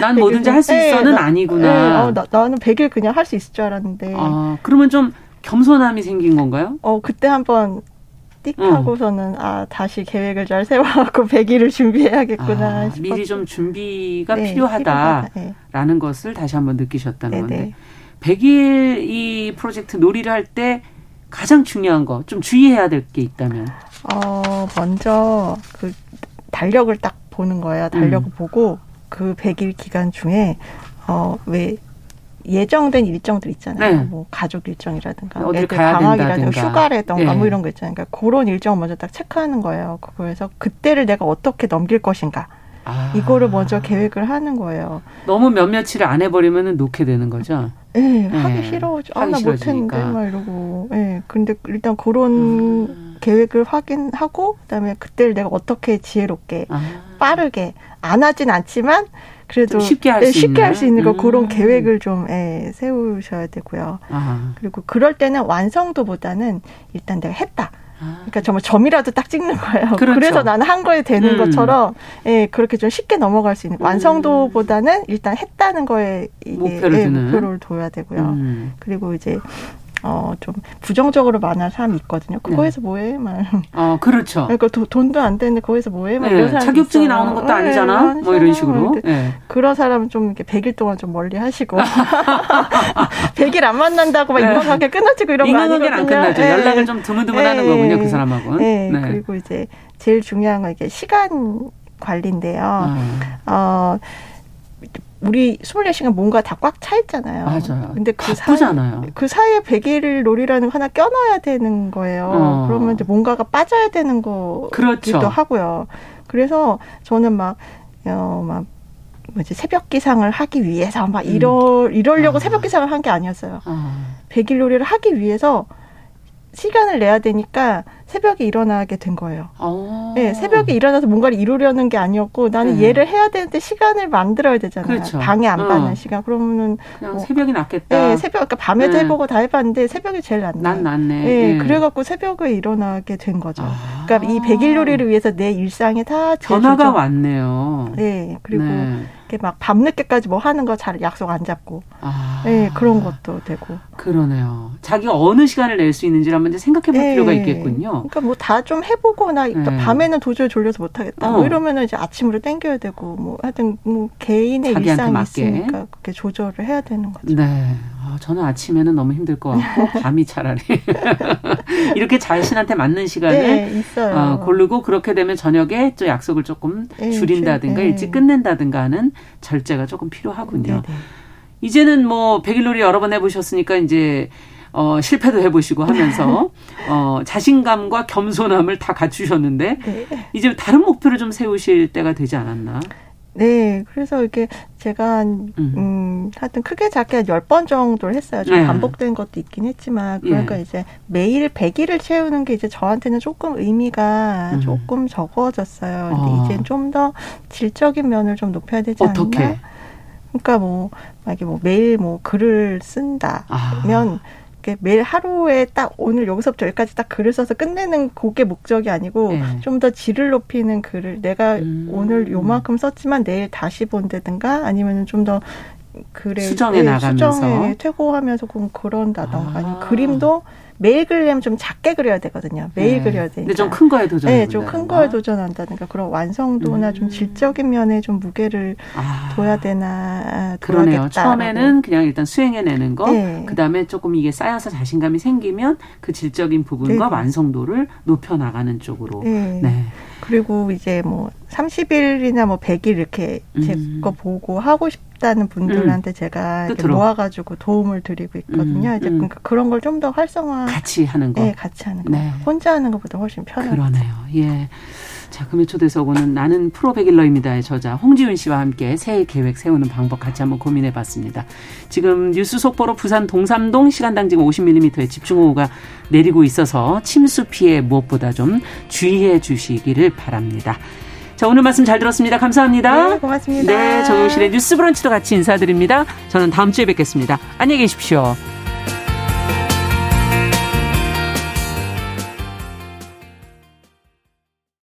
난 뭐든지 할 수 있어는 네, 아니구나. 네, 어, 나, 나는 100일 그냥 할 수 있을 줄 알았는데. 아, 그러면 좀 겸손함이 생긴 건가요? 어, 그때 한번 띡 하고서는 응. 아 다시 계획을 잘 세워갖고 100일을 준비해야겠구나 아, 미리 좀 준비가 네, 필요하다라는 네. 것을 다시 한번 느끼셨다는 네 건데 100일 이 프로젝트 놀이를 할 때 가장 중요한 거 좀 주의해야 될 게 있다면 어 먼저 그 달력을 딱 보는 거예요 달력을 음. 보고 그 100일 기간 중에 어왜 예정된 일정들 있잖아요. 네. 뭐 가족 일정이라든가 어딜 가야 방학이라든가 휴가라든가 네. 뭐 이런 거 있잖아요. 그러니까 그런 일정을 먼저 딱 체크하는 거예요. 그거에서 그때를 내가 어떻게 넘길 것인가. 아. 이거를 먼저 계획을 하는 거예요. 너무 몇 며칠을 안 해버리면 놓게 되는 거죠. 네, 네. 하기 싫어. 아, 나 못했는데 막 이러고. 예. 네, 근데 일단 그런 음. 계획을 확인하고 그 다음에 그때를 내가 어떻게 지혜롭게 아. 빠르게 안 하진 않지만 그래도 쉽게 할수 네, 쉽게 할수 있는 거 음. 그런 계획을 좀 예, 세우셔야 되고요. 아하. 그리고 그럴 때는 완성도보다는 일단 내가 했다. 아. 그러니까 정말 점이라도 딱 찍는 거예요. 그렇죠. 그래서 나는 한 거에 되는 음. 것처럼 예, 그렇게 좀 쉽게 넘어갈 수 있는 완성도보다는 일단 했다는 거에 이게 목표를, 예, 목표를 둬야 되고요. 음. 그리고 이제 어, 좀 부정적으로 말하는 사람이 있거든요. 그거에서 네. 뭐해? 막. 어, 그렇죠. 그러니까 도, 돈도 안 되는데 거기서 뭐해? 막 네. 이런 사람 자격증이 있어. 나오는 것도 아니잖아. 네, 뭐 이런 식으로. 네. 그런 사람은 좀 이렇게 100일 동안 좀 멀리 하시고. 100일 안 만난다고 막 네. 인간관계 끊어지고 이런 거 아니거든요. 안 끝나죠. 네. 연락을 좀 드문드문 하는 네. 거군요. 그 사람하고는. 네. 그리고 이제 제일 중요한 건 이게 시간 관리인데요. 음. 어, 우리 24시간 뭔가 다 꽉 차 있잖아요. 맞아요. 근데 그 바쁘잖아요. 사이, 그 사이에 100일 놀이라는 거 하나 껴넣어야 되는 거예요. 어. 그러면 이제 뭔가가 빠져야 되는 거기도 그렇죠. 하고요. 그래서 저는 막, 어, 막, 뭐지 새벽 기상을 하기 위해서 막 이러 이러려고 아. 새벽 기상을 한 게 아니었어요. 아. 백일 놀이를 하기 위해서 시간을 내야 되니까 새벽에 일어나게 된 거예요. 어. 네, 새벽에 일어나서 뭔가를 이루려는 게 아니었고 나는 네. 얘를 해야 되는데 시간을 만들어야 되잖아요. 그렇죠. 방해 안 받는 어. 시간. 그러면은 뭐, 새벽이 낫겠다. 네, 새벽 그러니까 밤에도 네. 해보고 다 해봤는데 새벽이 제일 낫네. 난 낫네. 네, 네, 그래갖고 새벽에 일어나게 된 거죠. 아. 그러니까 이 백일놀이를 위해서 내 일상에 다 변화가 조정. 왔네요. 네, 그리고 네. 이렇게 막 밤늦게까지 뭐 하는 거 잘 약속 안 잡고. 아. 네, 그런 것도 되고. 그러네요. 자기가 어느 시간을 낼 수 있는지를 한번 생각해 볼 네. 필요가 있겠군요. 그러니까 뭐 다 좀 해보거나 네. 밤에는 도저히 졸려서 못하겠다. 뭐 어. 뭐 이러면은 이제 아침으로 땡겨야 되고 뭐 하여튼 뭐 개인의 일상이 맞게. 있으니까 그렇게 조절을 해야 되는 거죠. 네. 아, 저는 아침에는 너무 힘들 것 같고 밤이 차라리 이렇게 자신한테 맞는 시간을 네, 어, 고르고 그렇게 되면 저녁에 또 약속을 조금 네, 줄인다든가 네. 일찍 끝낸다든가 하는 절제가 조금 필요하군요. 네, 네. 이제는 뭐 백일놀이 여러 번 해보셨으니까 이제 어, 실패도 해보시고 하면서 어, 자신감과 겸손함을 다 갖추셨는데 네. 이제 다른 목표를 좀 세우실 때가 되지 않았나? 네, 그래서 이렇게 제가 음, 음 하여튼 크게 작게 한 열 번 정도를 했어요. 좀 네. 반복된 것도 있긴 했지만 그러니까 예. 이제 매일 100일을 채우는 게 이제 저한테는 조금 의미가 음. 조금 적어졌어요. 근데 어. 이제 좀더 질적인 면을 좀 높여야 되지 어떻게? 않나? 그러니까 뭐 만약에 뭐 매일 뭐 글을 쓴다면 아. 매일 하루에 딱 오늘 여기서부터 여기까지 딱 글을 써서 끝내는 그게 목적이 아니고 네. 좀더 질을 높이는 글을 내가 음. 오늘 요만큼 썼지만 내일 다시 본다든가 아니면 좀더 글에 수정해 네, 나가면서 수정에 퇴고하면서 그런 다던가 아. 아니면 그림도 매일 그리려면 좀 작게 그려야 되거든요. 매일 네. 그려야 되니까. 근데 좀 큰 거에 도전. 네, 좀 큰 거에 도전한다든가 그런 완성도나 음. 좀 질적인 면에 좀 무게를 아. 둬야 되나. 그러네요. 처음에는 그냥 일단 수행해내는 거. 네. 그 다음에 조금 이게 쌓여서 자신감이 생기면 그 질적인 부분과 네. 완성도를 높여 나가는 쪽으로. 네. 네. 그리고 이제 뭐 30일이나 뭐 100일 이렇게 제거 음. 보고 하고 싶다는 분들한테 음. 제가 모아가지고 도움을 드리고 있거든요. 음. 이제 음. 그러니까 그런 걸 좀 더 활성화 같이 하는 거. 네, 같이 하는 거. 네. 혼자 하는 것보다 훨씬 편해요. 그러네요. 예. 자, 금요 초대석은 나는 프로 백일러입니다의 저자 홍지윤 씨와 함께 새해 계획 세우는 방법 같이 한번 고민해 봤습니다. 지금 뉴스 속보로 부산 동삼동 시간당 지금 50mm의 집중호우가 내리고 있어서 침수 피해 무엇보다 좀 주의해 주시기를 바랍니다. 자, 오늘 말씀 잘 들었습니다. 감사합니다. 네, 고맙습니다. 네, 정용실의 뉴스 브런치도 같이 인사드립니다. 저는 다음 주에 뵙겠습니다. 안녕히 계십시오.